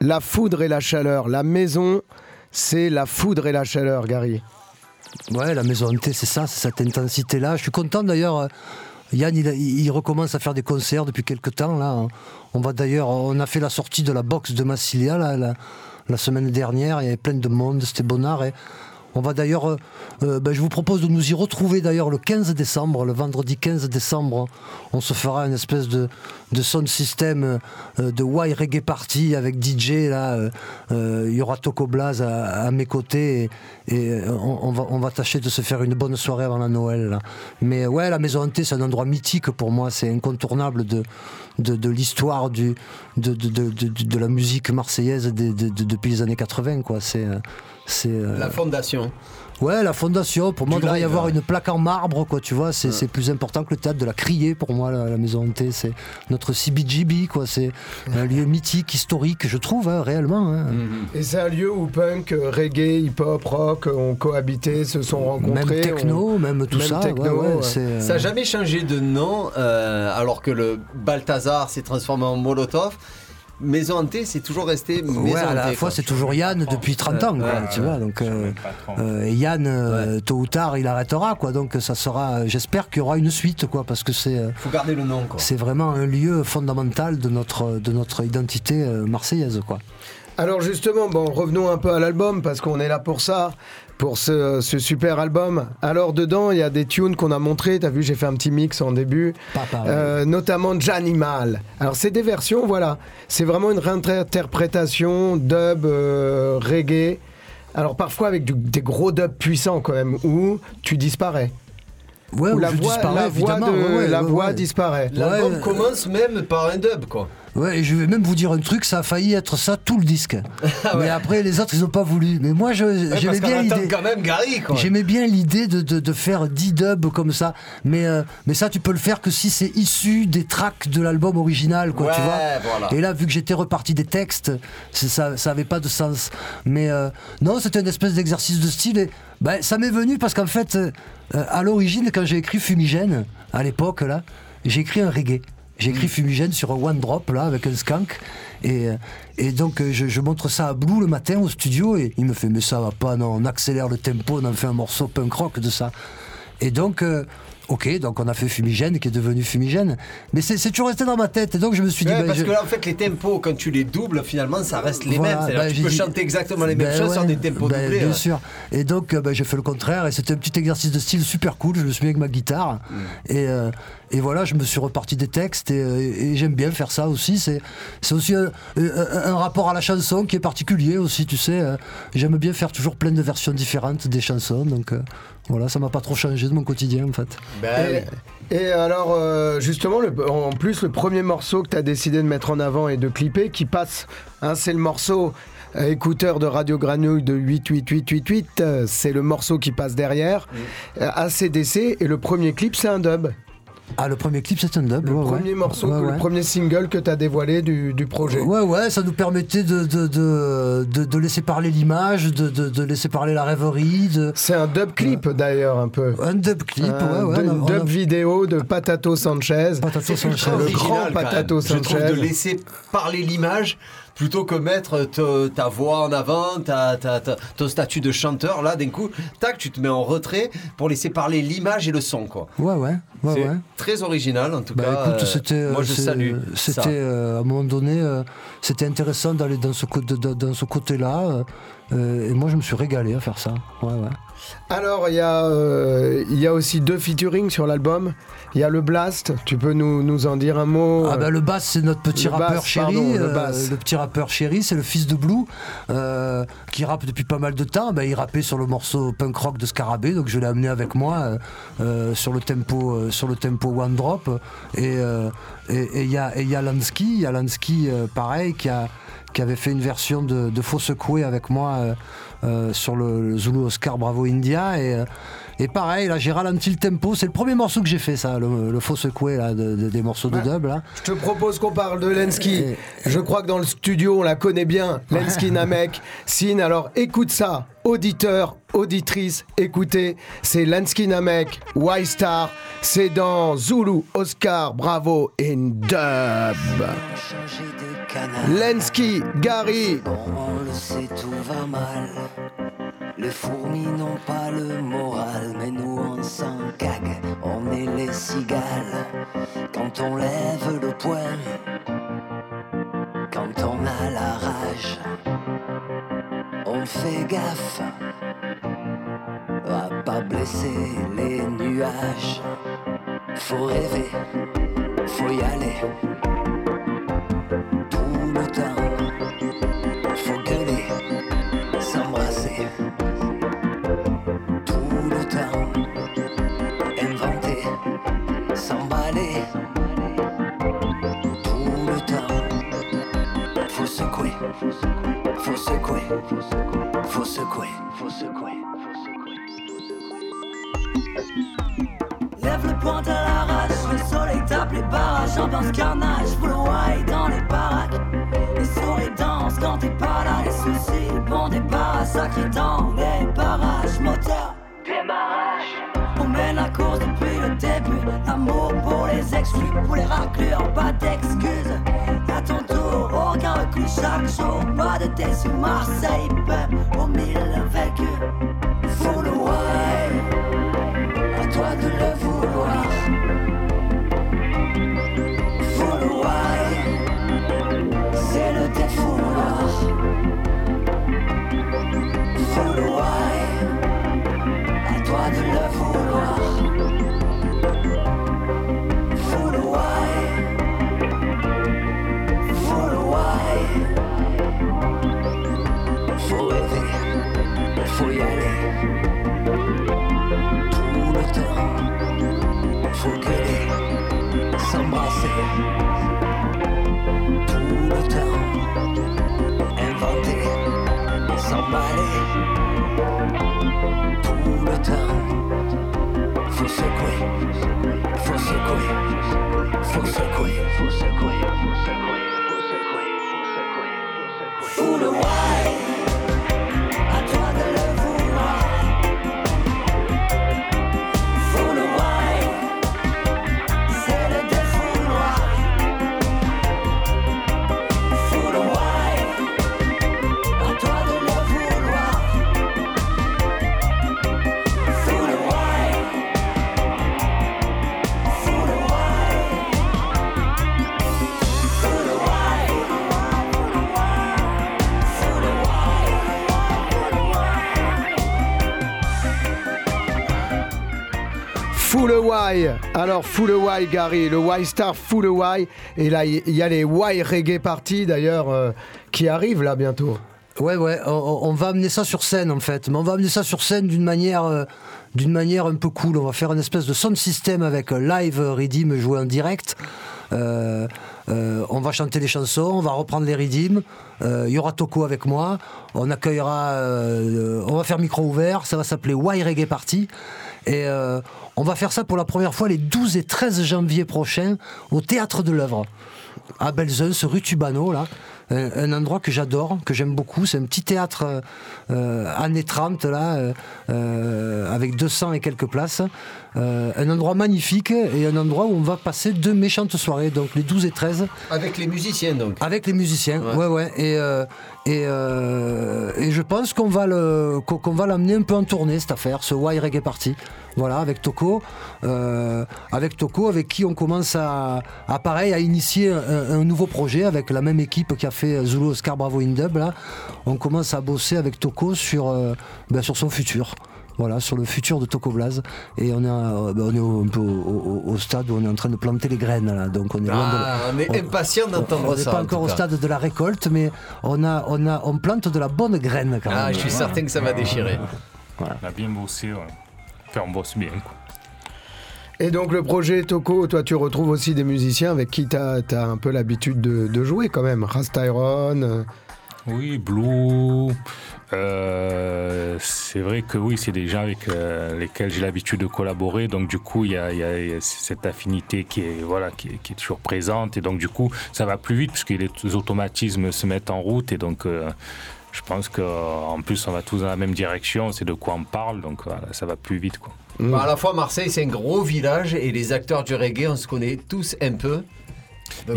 La foudre et la chaleur. La maison, c'est la foudre et la chaleur, Gary. Ouais, la maison hantée, c'est ça, c'est cette intensité-là. Je suis content d'ailleurs. euh, Yann, il, recommence à faire des concerts depuis quelques temps. Là. On va d'ailleurs, on a fait la sortie de la box de Massilia la, semaine dernière. Il y avait plein de monde, c'était bonnard. Et on va d'ailleurs, euh, ben, je vous propose de nous y retrouver d'ailleurs le 15 décembre, le vendredi 15 décembre. On se fera une espèce de, de sound system euh, de Y Reggae Party avec DJ. Là, euh, euh, il y aura Toco Blaz à, mes côtés et, on, va, on va tâcher de se faire une bonne soirée avant la Noël. Mais ouais, la Maison Hantée, c'est un endroit mythique pour moi. C'est incontournable de, l'histoire de, la musique marseillaise depuis les années 80. Quoi. C'est, euh, c'est, euh, La fondation. Ouais, la fondation, pour moi, il devrait y avoir une plaque en marbre, quoi, tu vois, c'est c'est plus important que le théâtre de la Criée, pour moi, la, la Maison Hantée, c'est notre CBGB, quoi, c'est un lieu mythique, historique, je trouve, hein, réellement. hein. Et c'est un lieu où punk, euh, reggae, hip-hop, rock ont cohabité, se sont rencontrés. Même techno, ont- même tout ça, techno, ouais, ouais, ouais. c'est, euh, Ça n'a jamais changé de nom, euh, alors que le Balthazar s'est transformé en Molotov. Maison hantée, c'est toujours resté Maison Ouais, à la hantée, fois, c'est toujours Yann depuis 30 ans, quoi, Ouais, tu ouais, vois. Donc, euh, euh, et Yann, euh, tôt ou tard, il arrêtera, quoi. Donc, ça sera. J'espère qu'il y aura une suite, quoi, parce que c'est. Faut garder le nom, quoi. C'est vraiment un lieu fondamental de notre, de notre identité marseillaise, quoi. Alors justement, bon, revenons un peu à l'album parce qu'on est là pour ça, pour ce, ce super album. Alors dedans, il y a des tunes qu'on a montrées. T'as vu, j'ai fait un petit mix en début, Papa. Euh, notamment Janimal. Alors c'est des versions, voilà. C'est vraiment une réinterprétation dub euh, reggae. Alors parfois avec du- des gros dubs puissants quand même, où tu disparais. Ouais, où où la je voix, disparais, la voix, de, ouais, ouais, la ouais, voix ouais. disparaît. L'album Ouais, commence même par un dub, quoi. Ouais, et je vais même vous dire un truc, ça a failli être ça tout le disque. Mais après, les autres, ils n'ont pas voulu. Mais moi, Ouais, j'aimais bien l'idée. quand même Gary, quoi. J'aimais bien l'idée de, de, de faire 10 dubs comme ça. Mais, euh, mais ça, tu peux le faire que si c'est issu des tracks de l'album original, quoi, tu vois. voilà. Et là, vu que j'étais reparti des textes, ça ça avait pas de sens. Mais euh, non, c'était une espèce d'exercice de style. Et ben, ça m'est venu parce qu'en fait, euh, à l'origine, quand j'ai écrit Fumigène, à l'époque, là, j'ai écrit un reggae. J'ai Mm. écrit Fumigène sur un One Drop, là, avec un skank. Et, euh, et donc, euh, je, je montre ça à Blue le matin au studio. Et il me fait, mais ça va pas, non, on accélère le tempo, on en fait un morceau punk rock de ça. Et donc, euh, ok, donc on a fait Fumigène, qui est devenu Fumigène. Mais c'est toujours resté dans ma tête. Et donc, je me suis dit, Ouais, ben, parce je- que là, en fait, les tempos, quand tu les doubles, finalement, ça reste les Voilà, mêmes. Bah, que tu peux dit- chanter exactement les mêmes Ben choses ouais, sur des tempos ben, doublés. Bien ouais. sûr. Et donc, euh, ben, j'ai fait le contraire. Et c'était un petit exercice de style super cool. Je me suis mis avec ma guitare. Mm. Et, euh, et voilà, je me suis reparti des textes. Et, euh, et j'aime bien faire ça aussi. C'est aussi un, rapport à la chanson qui est particulier aussi, tu sais. J'aime bien faire toujours plein de versions différentes des chansons. Donc euh, voilà, ça m'a pas trop changé de mon quotidien en fait. Ben et, et alors, euh, justement, le- en plus, le premier morceau que tu as décidé de mettre en avant et de clipper, qui passe, hein, c'est le morceau euh, écouteur de Radio Granouille de 88888, euh, c'est le morceau qui passe derrière, euh, ACDC, et le premier clip, c'est un dub. Ah, le premier clip, c'est un dub. Le ouais, premier ouais. morceau, Ouais, que- ouais. le premier single que tu as dévoilé du, du projet. Ouais, ouais, ça nous permettait de, de, de, de- de laisser parler l'image, de, de, de laisser parler la rêverie. De... C'est un dub clip d'ailleurs, un peu. Un dub clip, Un ouais, ouais. dub- on a- on a- dub vidéo de Patato Sanchez. Patato ultra Le grand Patato même, Je trouve Sanchez. de laisser parler l'image plutôt que mettre te- ta voix en avant, ta, ta- ta- ton statut de chanteur. Là, d'un coup, tac, tu te mets en retrait pour laisser parler l'image et le son, quoi. Ouais, ouais, ouais, très original, en tout Bah, cas. écoute, euh, c'était, moi, je salue. C'était ça. euh, à un moment donné, euh, c'était intéressant d'aller dans ce, dans- côté-là. euh, euh, et moi, je me suis régalé à faire ça. Ouais, ouais. Alors, il y, a, euh, il y a aussi deux featuring sur l'album. Il y a le Blast, tu peux nous, nous en dire un mot Ah bah le bass c'est notre petit Le rappeur bass, chéri, pardon, le euh, bass. le petit rappeur chéri, c'est le fils de Blue euh, qui rappe depuis pas mal de temps. Bah, il rappait sur le morceau punk rock de Scarabée, donc je l'ai amené avec moi euh, sur le tempo sur le tempo One Drop. Et euh, et et il y a et il y a Lansky, il y a Lansky pareil qui a qui avait fait une version de, de Faux Secoué avec moi euh, euh, sur le, le Zulu Oscar Bravo India et euh, et pareil, là j'ai ralenti le tempo. C'est le premier morceau que j'ai fait, ça, le, le faux secoué là, de- de- des morceaux de dub. Là. Je te propose qu'on parle de Lensky. Je crois que dans le studio, on la connaît bien, Lensky Namek. Sin, alors écoute ça, auditeur, auditrice, écoutez, c'est Lensky Namek, Y-Star, c'est dans Zulu, Oscar, Bravo in Dub. Lensky, Gary. On le sait, tout va mal. Les fourmis n'ont pas le moral, mais nous on s'en cague, on est les cigales. Quand on lève le poing, quand on a la rage, on fait gaffe à pas blesser les nuages. Faut rêver, faut y aller. Tout le temps, inventer, s'emballer. Tout le temps, faut secouer, faut secouer, faut secouer, faut secouer. Lève le poing à l'arrache, le soleil tape les barrages, ambiance carnage, full white dans les baraques. Les souris dansent quand t'es pas là, les soucis, bon débarras, sacré dans les barrages, moteur, démarrage. On mène la course depuis le début, l'amour pour les exclus, pour les raclures, pas d'excuses. À ton tour, aucun recul chaque jour, pas de déçu, Marseille, peuple, au mille vécus. Full white faut y aller. Tout le temps, s'occuper, s'embrasser. Tout le temps, inventer, s'emballer. Tout le temps, faut secouer, faut secouer, faut secouer, faut secouer, faut secouer, Alors, Full Why, Gary. Le Y Star Full Why. Et là, il y a les Y Reggae Party, d'ailleurs, euh, qui arrivent là bientôt. Ouais, ouais, on, va amener ça sur scène en fait, mais on va amener ça sur scène d'une manière, euh, d'une manière un peu cool. On va faire une espèce de sound system avec euh, live redeem joué en direct. On va chanter les chansons, on va reprendre les. Euh, Il y aura Toko avec moi. On accueillera, on va faire micro ouvert. Ça va s'appeler Why Reggae Party. Et euh, on va faire ça pour la première fois les 12 et 13 janvier prochains au Théâtre de l'œuvre à Belzun, ce rue Tubano, là. Un, un endroit que j'adore, que j'aime beaucoup. C'est un petit théâtre euh, euh, années 30, là, euh, euh, avec 200 et quelques places. Euh, un endroit magnifique et un endroit où on va passer deux méchantes soirées, donc les 12 et 13. Avec les musiciens, donc. Avec les musiciens, ouais, ouais. Et, euh, et, euh, et je pense qu'on va l'amener un peu en tournée cette affaire, ce Why Reggae Party. Voilà, avec Toko, euh, avec Toko, avec qui on commence à, pareil à initier un, nouveau projet avec la même équipe qui a fait Zulu Oscar Bravo Indub. Là, on commence à bosser avec Toko sur euh, ben, sur son futur. Voilà, sur le futur de Toko Blaze. Et on est, euh, ben, on est au- un peu au, au- au stade où on est en train de planter les graines. Là. Donc on est de Ah, on est impatient d'entendre on n'est ça, pas en encore au stade de la récolte, mais on, a, on, a, on plante de la bonne graine quand même. Ah, je suis certain que ça va déchirer. On a bien bossé, ouais. Enfin, on bosse bien, quoi. Et donc, le projet Toko, toi, tu retrouves aussi des musiciens avec qui tu as, un peu l'habitude de, de jouer quand même. Rastyron. Oui, Blue. euh, c'est vrai que oui, c'est des gens avec euh, lesquels j'ai l'habitude de collaborer. Donc du coup, il y a, cette affinité qui est voilà, qui toujours présente. Et donc du coup, ça va plus vite puisque les, automatismes se mettent en route. Et donc, euh, je pense qu'en plus, on va tous dans la même direction. C'est de quoi on parle. Donc ça va plus vite, quoi. Bah, à la fois, Marseille, c'est un gros village et les acteurs du reggae, on se connaît tous un peu.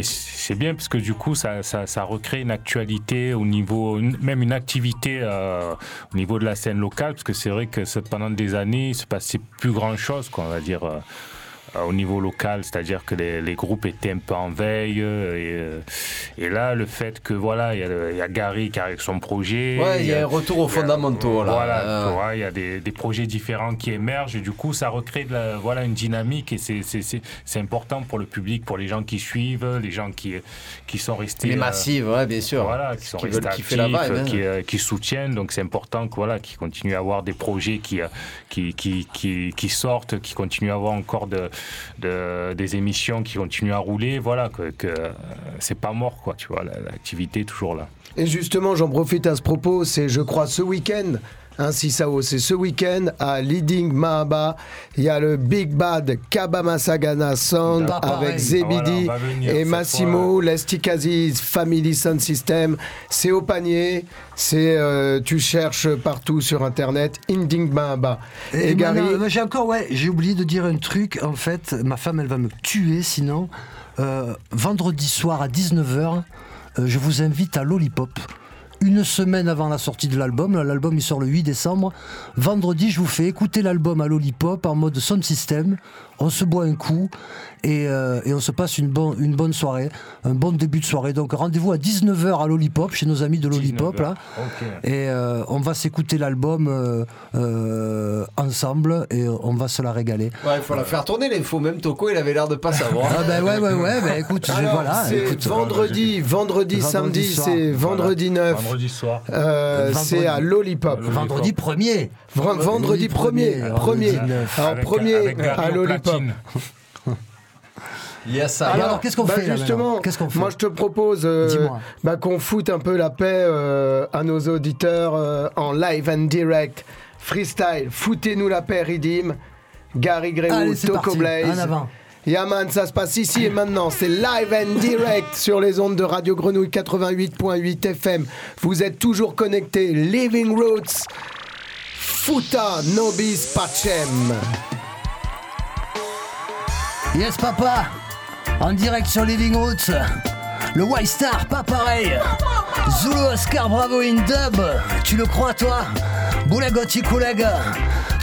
C'est bien parce que du coup, ça, recrée une actualité au niveau, même une activité euh, au niveau de la scène locale, parce que c'est vrai que pendant des années, il se passait plus grand chose, quoi, on va dire. Euh, euh, au niveau local, c'est-à-dire que les, les groupes étaient un peu en veille euh, et, euh, et là le fait que voilà il y, a y Gary qui a avec son projet, Ouais, il y a un retour aux fondamentaux, là. Voilà, Euh, il y a des, des projets différents qui émergent et du coup ça recrée de la- voilà une dynamique et c'est- important pour le public, pour les gens qui suivent, les gens qui qui sont restés Les euh, massives, ouais, bien sûr. voilà, qui sont Qui restés actifs, la vibe, euh, hein. qui, euh, qui soutiennent. Donc c'est important que voilà, qu'ils continuent à avoir des projets qui, euh, qui, qui, qui, qui sortent, qui continuent à avoir encore de, de- des émissions qui continuent à rouler. Voilà, que, que euh, c'est pas mort, quoi. Tu vois, la- l'activité est toujours là. Et justement, j'en profite à ce propos, c'est je crois ce week-end. Ainsi Sao, c'est ce week-end à Leading Mahaba. Il y a le Big Bad Kabamasagana Sound pareil. avec Zebidi Ah, voilà, venir et Massimo, Lestikaziz, Family Sound System. C'est au panier, c'est euh, tu cherches partout sur internet, Inding Mahaba. Et, Et, Gary, maintenant, j'ai encore, ouais, j'ai oublié de dire un truc. En fait, ma femme, elle va me tuer sinon. Euh, vendredi soir à 19h, je vous invite à Lollipop. Une semaine avant la sortie de l'album, l'album il sort le 8 décembre. Vendredi, je vous fais écouter l'album à Lollipop en mode sound system. On se boit un coup et, euh, et on se passe une, bonne une bonne soirée, un bon début de soirée. Donc rendez-vous à 19h à Lollipop, chez nos amis de Lollipop. 19h. Là. Et euh, on va s'écouter l'album euh, euh, ensemble et on va se la régaler. Ouais, il faut la faire tourner l'info. Même Toko, il avait l'air de pas savoir. Ah ben ouais, ouais, ouais, ben écoute, alors, voilà. c'est écoute. vendredi, vendredi, Vendredi samedi, c'est vendredi 9. Vendredi soir. Euh, c'est à Lollipop. Vendredi premier. Vra- vendredi premier, vendredi premier. neuf. Alors Avec- premier avec Gary à au Lollipop. Platine. Yes. Et alors, qu'est-ce qu'on bah, fait, là, Justement, Qu'est-ce qu'on fait moi je te propose euh, Dis-moi. bah, qu'on foute un peu la paix euh, à nos auditeurs euh, en live and direct. Freestyle, foutez-nous la paix, Ridim, Gary Greywood, Toco. Blaze. Yaman, ça se passe ici et maintenant. C'est live and direct sur les ondes de Radio Grenouille 88.8 FM. Vous êtes toujours connectés. Living Roots, Futa Nobis Pacem. Yes, papa En direct sur Living Roots. Le White Star, pas pareil. Zulu Oscar Bravo in dub. Tu le crois, toi? Boulagoti collègue.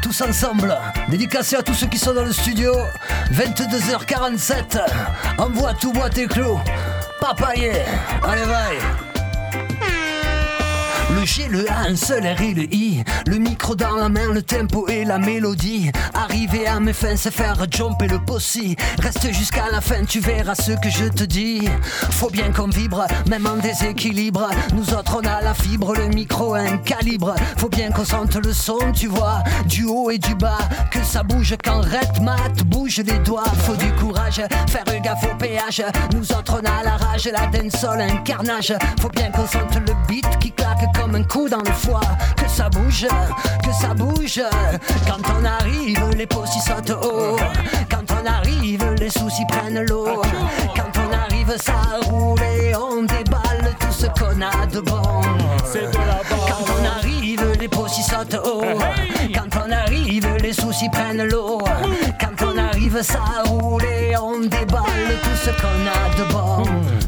Tous ensemble. Dédicacé à tous ceux qui sont dans le studio. 22h47. Envoie tout bois tes clous. Papaye. Allez, vaille. G, le A, un seul R et le I. Le micro dans la main, le tempo et la mélodie. Arriver à mes fins, c'est faire jumper le possi. Reste jusqu'à la fin, tu verras ce que je te dis. Faut bien qu'on vibre, même en déséquilibre. Nous autres, on a la fibre, le micro, un calibre. Faut bien qu'on sente le son, tu vois. Du haut et du bas, que ça bouge quand Red Mat bouge les doigts. Faut du courage, faire gaffe au péage. Nous autres, on a la rage, la dancehall, un carnage. Faut bien qu'on sente le beat qui claque comme un coup dans le foie. Que ça bouge, que ça bouge. Quand on arrive, les possis sautent haut. Quand on arrive, les soucis prennent l'eau. Quand on arrive, ça roule et on tout ce qu'on a de bon. Quand on arrive, les possis sautent haut. Quand on arrive, les soucis prennent l'eau. Quand on arrive, ça roule et on déballe tout ce qu'on a de bon.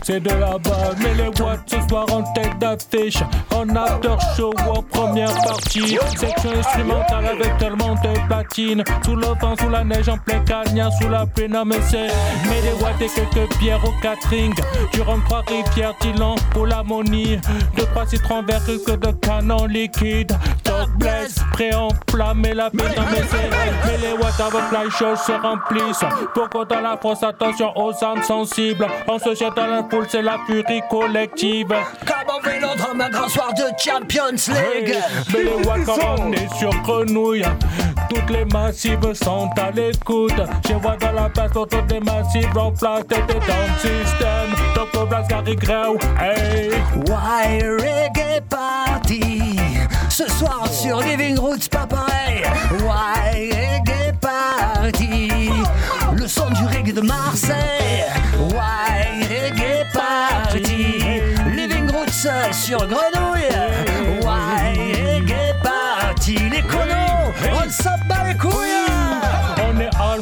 C'est de la balle, mais les watts ce soir en tête d'affiche. En after show en première partie. Section instrumentale avec tellement de platine. Sous le vent, sous la neige, en plein cagnard, sous la pluie, non mais c'est. Mais les watts et quelques pierres au catering. Durant trois rivières, Dylan pour Deux, trois citrons verts, que de canon liquide. Top bless, prêt à enflammer la piste, non mais c'est. Mais les la chose se remplissent. Pourquoi dans la France, attention aux âmes sensibles? On se jette dans la foule, c'est la furie collective. Comme on vélodrome, un grand soir de Champions League. Mais les watts quand on est sur grenouille Toutes les massives sont à l'écoute Je vois dans la place pour toutes les massives En place t'étais dans le système Donc on place Gary Grau Hey Why Reggae Party? Ce soir sur Living Roots, pas pareil. Why Reggae Party Le son du reggae de Marseille. Why Reggae Party Living Roots sur Grenouille. Why Reggae Party Les conos, on s'en bat les couilles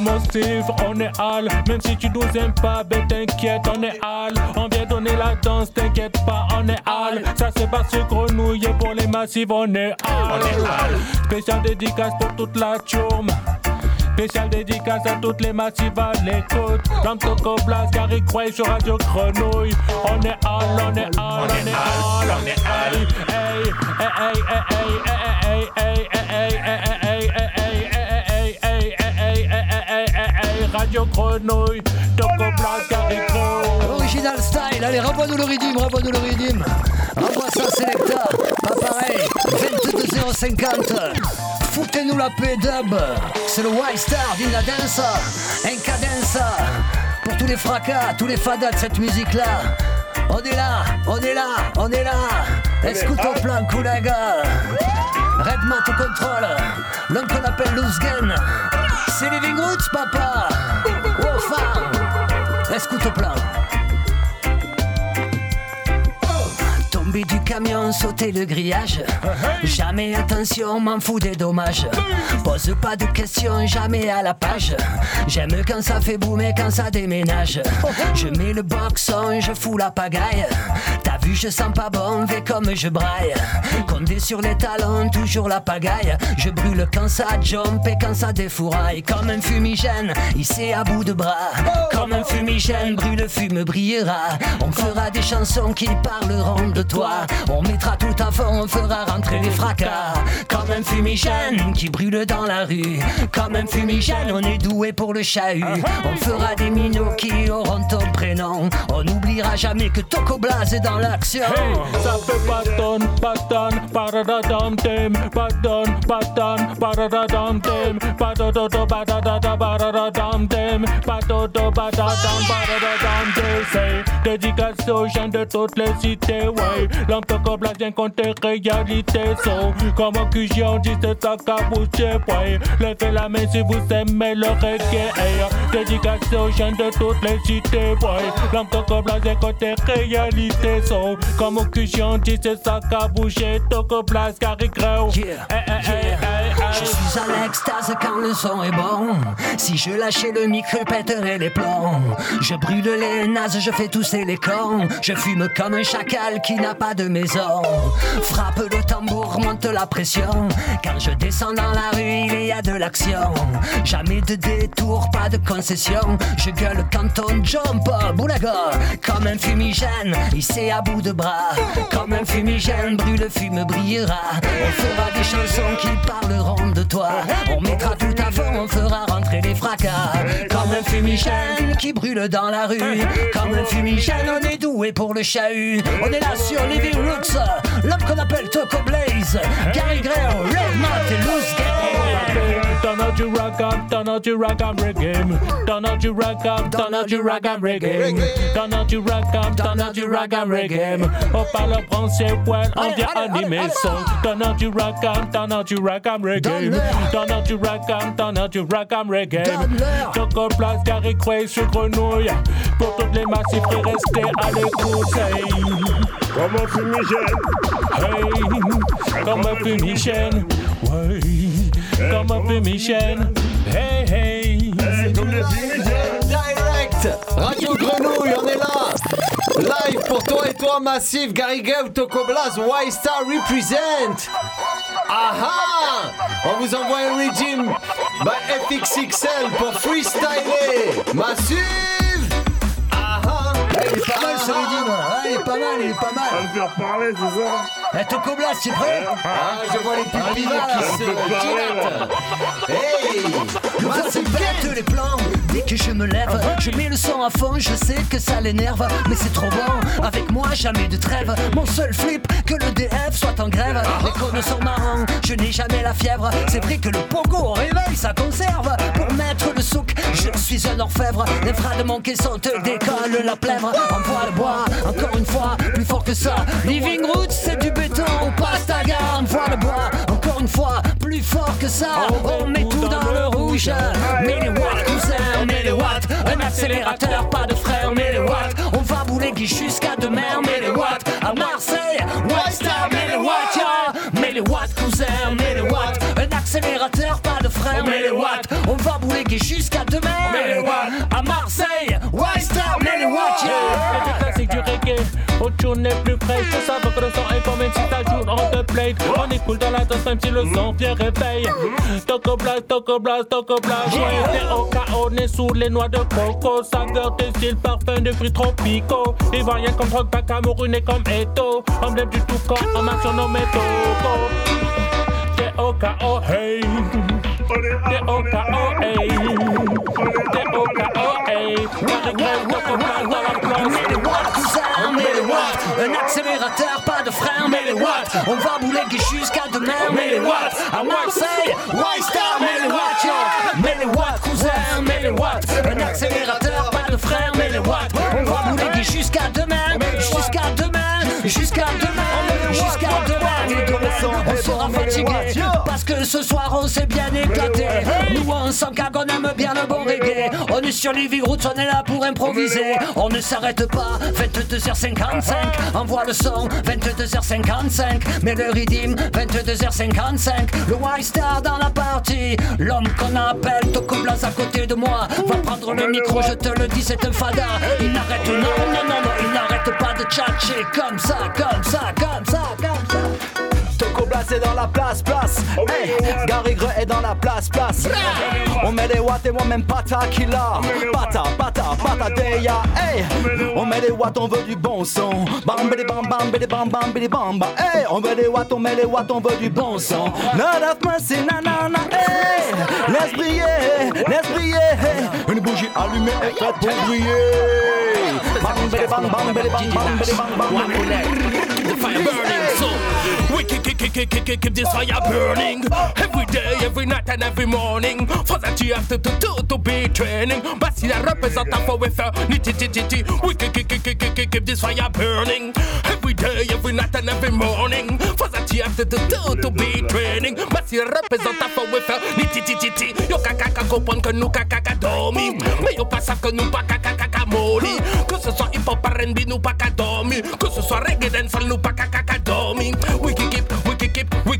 On est on all Même si tu nous aimes pas, ben t'inquiète, on est all On vient donner la danse, t'inquiète pas, on est all Ça se passe sur grenouille et pour les massifs, on est all Spécial dédicace pour toute la chum Spécial dédicace à toutes les massifs à l'écoute. Ram Toco Blast, Gary Croix sur Radio Grenouille. On est all, on est all, on est all, on est all Hey, hey, hey, hey, hey, Original style, allez, renvoie-nous le rythme, renvoie-nous le rythme. Renvoie ça, Selecta, pas pareil, 22,050. Foutez-nous la paix dub. C'est le White Star un cadence. Pour tous les fracas, tous les fadas de cette musique-là. On est là, on est là, on est là. Écoute au plan, Koulaga. Redman au contrôle. L'homme qu'on appelle Luzgen. C'est Living Roots, papa. Oh, femme. Écoute au du camion, sauter le grillage. Jamais attention, m'en fous des dommages. Pose pas de questions, jamais à la page. J'aime quand ça fait boum et quand ça déménage. Je mets le boxon, je fous la pagaille. T'as vu, je sens pas bon, fais comme je braille. Condé sur les talons, toujours la pagaille. Je brûle quand ça jump et quand ça défouraille. Comme un fumigène, hissé à bout de bras. Comme un fumigène, brûle, fume, brillera. On fera des chansons qui parleront de toi. On mettra tout à fond, on fera rentrer les fracas. Comme un fumigène qui brûle dans la rue. Comme un fumigène, on est doué pour le chahut. On fera des minots qui auront ton prénom. On n'oubliera jamais que Toco Blaze est dans l'action. Hey, ça fait pas tonne, pas tonne, ba-da-da-dum dim, ba-dun, ba-dun, ba-da-da-dum dim, ba-do-do-do, ba-da-da-da, ba-da-da-dum dim, ba-do-do, ba-da-dum, ba-da-da-dum dim. C'est dédicace aux gens de toutes les cités, ouais. L'homme vient compter réalité, so. Comme un QG, on dit c'est ouais. Levez la main si vous aimez le reggae, hey. Dédicace aux gens de toutes les cités, ouais. L'homme vient compter réalité, so. Comme un QG, on dit c'est Toco Blast, Gary Grow. Hey, hey, hey, hey, hey. Je suis à l'extase quand le son est bon. Si je lâchais le micro, je pèterais les plombs. Je brûle les nazes, je fais tousser les cornes. Je fume comme un chacal qui n'a pas de maison. Frappe le tambour, monte la pression. Quand je descends dans la rue, il y a de l'action. Jamais de détour, pas de concession. Je gueule quand on jump, boulaga. Comme un fumigène, hissé à bout de bras. Comme un fumigène, brûle, le fume brillera. On fera des chansons qui parleront de toi. On mettra tout à fond, on fera rentrer les fracas. Comme un fumigène qui brûle dans la rue. Comme un fumigène, on est doué pour le chahut. On est là sur Living Roots, l'homme qu'on appelle Toco Blaze. Gary Gray, Red Mott et Loose Gang. Out your rock up, out your rock up reggae. Out your rock up, out your rock up reggae. Out your rock up, out your rock up reggae. On parle français, ouais, on vient animer son. Out your rock up, out your rock up reggae. Out your rock up, out your rock up reggae. Choco Place, Gary Cray sur Grenouille. Pour toutes les massifs qui restez à l'écoute. Hey. Comme un fumigène. Hey. Comme un fumigène. Ouais. Comme un fumigène. Hey, hey. Direct. Radio Grenouille, on est là. Live pour toi et toi, Massif, Gary Gay, Toko Blas, White Star Represent. Aha. On vous envoie un régime by FXXL pour freestyler. Massif Aha. Il est pas mal ce reading, hein, il est pas mal, il est pas mal. À me faire parler, c'est ça? Eh, Toco Blast, tu es prêt Ah, je vois les pupilles qui se dilatent. Hey C'est bête les plans Dès que je me lève, je mets le son à fond, je sais que ça l'énerve, mais c'est trop bon. Avec moi, jamais de trêve. Mon seul flip, que le DF soit en grève. Les cônes sont marrants, je n'ai jamais la fièvre. C'est vrai que le pogo au réveil, ça conserve. Pour mettre le souk, je suis un orfèvre. Les bras de mon caisson te décolle la plèvre. Envoie le bois, encore une fois, plus fort que ça. Living Roots, c'est du béton au pastaga. Envoie le bois, une fois, plus fort que ça. On met tout dans le rouge. Mais les watts, cousin, mais les watts. Un accélérateur, pas de frère, mais les watts. On va bouler jusqu'à demain, mais les watts. À Marseille, White Star, mais les watts, yeah. Mais les watts, cousin, mais les watts. Un accélérateur, pas de frère, mais les watts. On va bouler jusqu'à demain, mais les watts. À Marseille, White Star, mais les watts, yeah. Reggae. Autre jour n'est plus fraîche. Faut savoir que le son est même si ça joue on te play. On est cool dans la danse même si le son vient réveil. Toco blast, toco blast, toco c'est au on sous les noix de coco. Saveur de style, parfum de fruits tropicaux. Ivoirien comme Camerounais comme Eto. Emblème du tout corps en Toco. T'es au hey. T'es au hey. T'es au hey. Blast dans la place. Accélérateur, pas de frein, mais les watts. On va bouler jusqu'à demain, mais les watts. À Marseille, White Star, mais les watts, yeah. Mais les watts, cousin, mais les watts. Un accélérateur, pas de frein, mais les watts. On va bouler jusqu'à demain, jusqu'à demain, jusqu'à demain, fatigué. Parce que ce soir, on s'est bien éclaté. Nous, on s'en cague, on aime bien le bon reggae. On est sur les Roots, on est là pour improviser. On ne s'arrête pas, 22h55. Envoie le son, 22h55. Mais le rythme, 22h55. Le White Star dans la partie. L'homme qu'on appelle Toco Blas à côté de moi. Va prendre le micro, je te le dis, c'est un fada. Il n'arrête, non, non, non, non, il n'arrête pas de tchatcher comme ça, comme ça, comme ça, comme ça. Toco Blas est dans la place, place. Hey, Gary Gray est dans la place, place. On met les watts et moi-même pata killa. Pata, pata, pata deya. Hey, on met les watts, on veut du bon son. Bam, bidi, bam, bam, bidi, bam, bam, bidi, bam, bam. Hey, on veut les watts, on met les watts, on veut du bon son. Lord of mercy, na, na, na. Hey, laisse briller, laisse briller. Hey, une bougie allumée est faite pour briller. Bam, bidi, bam, bam, bidi, bam, bam, bidi, bam, bam. the fire burning. So wicked kick keep, keep, keep, keep, this fire burning every day, every night and every morning. For that you have to do, to, to be training. But see that represent for with her. Nitty. We keep, keep, keep, keep, keep, keep, this fire burning every day, every night and every morning. For that you have to do, to, to be training. But see that represent for with her. Nitty. Yo kaka kaka comprendre que nous kaka kaka dormi. Mais yo pas savent que nous pas kaka kaka molly. Que ce soit hip hop R&B nous pas kaka dormi. Que ce soit reggae dancehall nous pas kaka kaka dormi. We keep,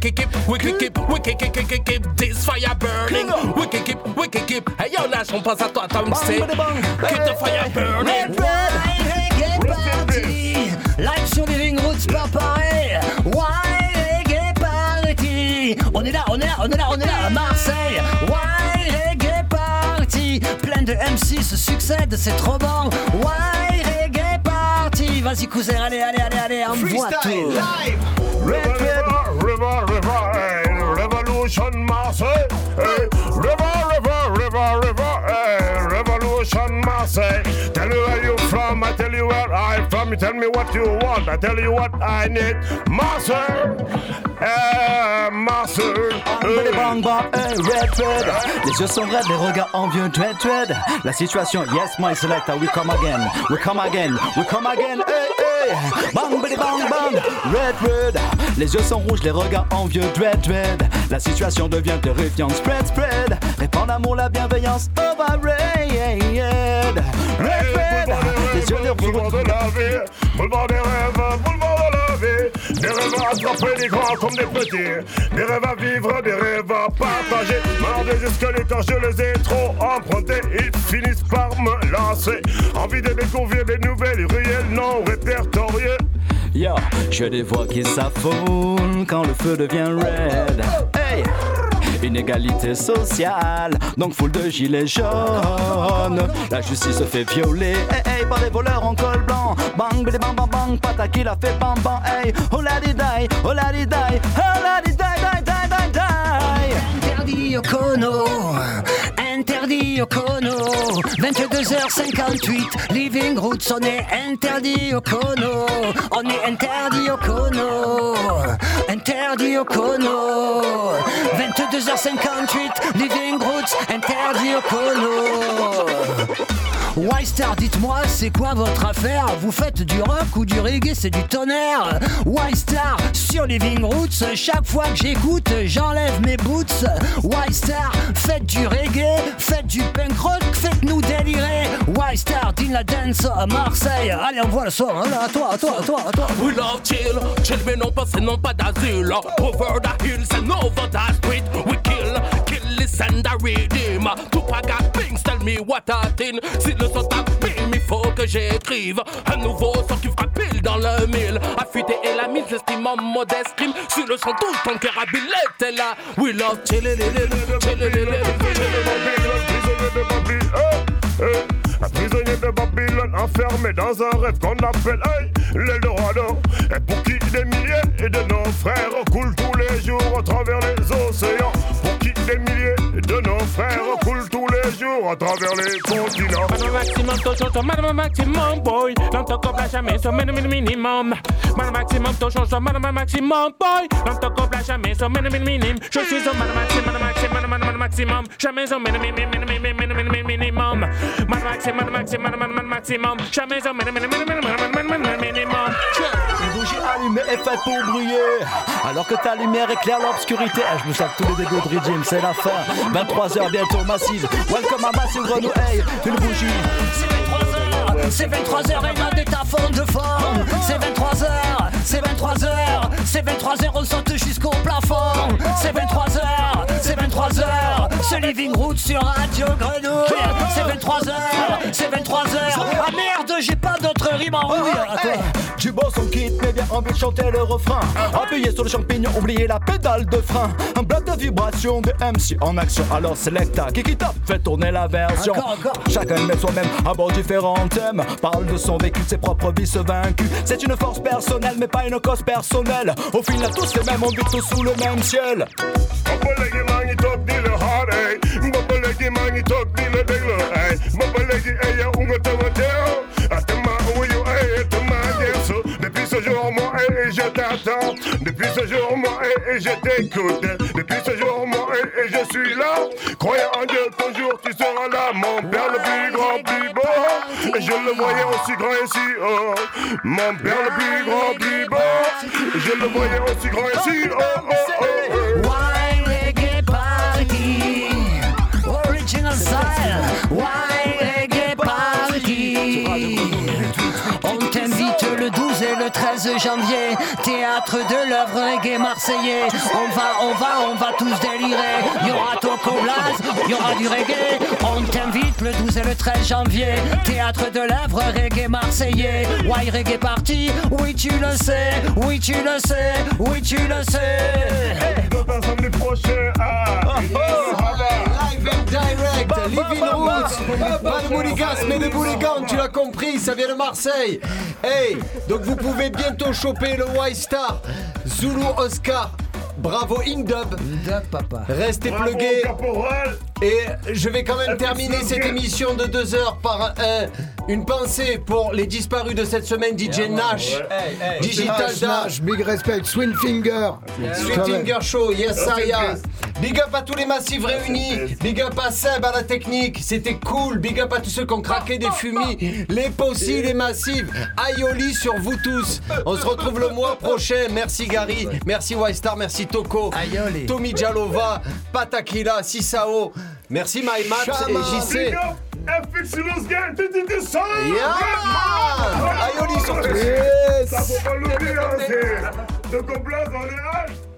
can keep, we can keep, we can keep, we can keep, keep, keep, keep this fire burning. We can keep, we can keep. Hey yo Nash, on pense à toi, Tom C. Keep the fire burning. Reggae Party. Live sur Living Roots, pas pareil Why Reggae Party? On est là, on est là, on est là, on est là à Marseille. Why Reggae Party? Plein de MC se succèdent, c'est trop bon. Why Reggae Party? Vas-y cousin, allez, allez, allez, allez, envoie tout river, river, revolution Marseille. Hey, Marseille. Tell me where you from, I tell you where I'm from. You tell me what you want, I tell you what I need. Marseille, hey, Marseille. Bang bang bang, hey, red red. Les yeux sont raides, les regards envieux, dread dread. La situation, yes my selector, we come again, we come again, we come again, hey hey. Bang bang bang bang, red red. Les yeux sont rouges, les regards envieux, dread dread. La situation devient terrifiante, spread spread. Répand l'amour, la bienveillance, overrated. Red Boulevard de la vie, boulevard des rêves, boulevard de la vie. Des rêves à attraper, des grands comme des petits. Des rêves à vivre, des rêves à partager. Marre des escaliers quand je les ai trop empruntés. Ils finissent par me lancer. Envie de découvrir des nouvelles ruelles non répertoriées. Yo, je les vois qui s'affolent quand le feu devient red. Hey! Inégalité sociale, donc foule de gilets jaunes. La justice se fait violer, hey, hey, par des voleurs en col blanc. Bang, bidi, bang, bang, bang, pataki la fait bang, bang, hey. Oh la di die, oh la di die, oh la di die, die, die, die, die. Interdit au cono Interdit au cono 22h58 Living Roots On est interdit au cono On est interdit au cono Interdit au cono 22h58 Living Roots Interdit au cono Y-Star, dites-moi, c'est quoi votre affaire? Vous faites du rock ou du reggae, c'est du tonnerre? Y-Star, sur Living Roots, chaque fois que j'écoute, j'enlève mes boots. Y-Star, faites du reggae, faites du punk rock, faites-nous délirer. Y-Star, din la dance à Marseille. Allez, on voit le son, hein, à toi, toi, toi, toi. We love chill, chill mais non pas c'est non pas d'asile. Over the hills and over the street, we kill, kill listen the rhythm. Tupac things, tell me what I. Si le son t'abîme, il faut que j'écrive un nouveau son qui fera pile dans le mille. Affûté et la mise, l'estime en modeste crime. Si le son tout ton cœur billette est là. We love. Un prisonnier de Babylone enfermé dans un rêve qu'on appelle hey, l'Eldorado. Et pour qui des milliers et de nos frères coulent tous les jours à travers les océans. Pour qui des milliers de nos frères les jours à travers les continents. Madame maximum, toujours sur madame maximum, boy. Dans ton couple, jamais sur minimum. Madame maximum, toujours sur madame maximum, boy. Dans ton couple, jamais sur minimum. Je suis sur madame maximum, madame maximum, madame maximum. Jamais sur minimum. Madame maximum, madame maximum, madame maximum. Jamais sur minimum, bougie allumée est faite pour briller. Alors que ta lumière éclaire l'obscurité. Eh, je me sens tous les dégoûts de régime, c'est la fin. 23h bientôt massive. Welcome à Massive Grenouille. Hey, une bougie. C'est 23h et là t'es à fond de forme C'est 23h, c'est 23h C'est 23h, on saute jusqu'au plafond C'est 23h, c'est 23h Ce Living Root sur Radio Grenouille C'est 23h, c'est 23h Ah merde, j'ai pas d'autre rime en rouille À. Du beau son quitte, mais bien envie de chanter le refrain. Appuyez sur le champignon, oubliez la pédale de frein. Un bloc de vibration de MC en action. Alors Selecta, Kiki Top, fait tourner la version. Encore, encore. Chacun met soi-même aborde différents thèmes. Parle de son vécu, de ses propres vices vaincus. C'est une force personnelle, mais pas une cause personnelle. Au final, tous les mêmes, on vit tous sous le même ciel. Unga jour moi ey je t'attends Depuis ce jour, moi, et, et je t'écoute. Depuis ce jour, moi, et, et je suis là. Croyant en Dieu, ton jour, tu seras là. Mon père le plus grand, plus beau. Et je le voyais aussi grand et si haut. Mon père le plus grand, plus beau. Et je le voyais aussi grand et si haut. Oh, oh, oh. 13 janvier, théâtre de l'œuvre reggae marseillais. On va, on va, on va tous délirer. Il y aura Toco Blas, il y aura du reggae. On t'invite le 12 et le 13 janvier, théâtre de l'œuvre reggae marseillais. Why reggae party? Oui, tu le sais, oui, tu le sais, oui, tu le sais. Samedi prochain, ah. Live and direct, Living Roots, pas de mouligas mais des bouligans, tu l'as compris, ça vient de Marseille. Hey, donc vous pouvez bientôt choper le Y-Star, Zulu Oscar. Bravo Indub. papa. Restez plugués. Et je vais quand même terminer cette émission de deux heures par un- une pensée pour les disparus de cette semaine, DJ Nash, Digital Nash, big respect, Swing Finger. Sweet Finger Show, yes I am. Big up à tous les massifs réunis. Big up à Seb, à la technique. C'était cool. Big up à tous ceux qui ont craqué des fumis. Les possis, les massifs. Aioli sur vous tous. On se retrouve le mois prochain. Merci Gary. Merci Y-Star. Merci Toko. Tommy Jalova. Patakila. Sisao. Merci MyMax et JC. Yeah. Aioli sur tous. Ça faut pas l'oublier, c'est. De Coblas, on.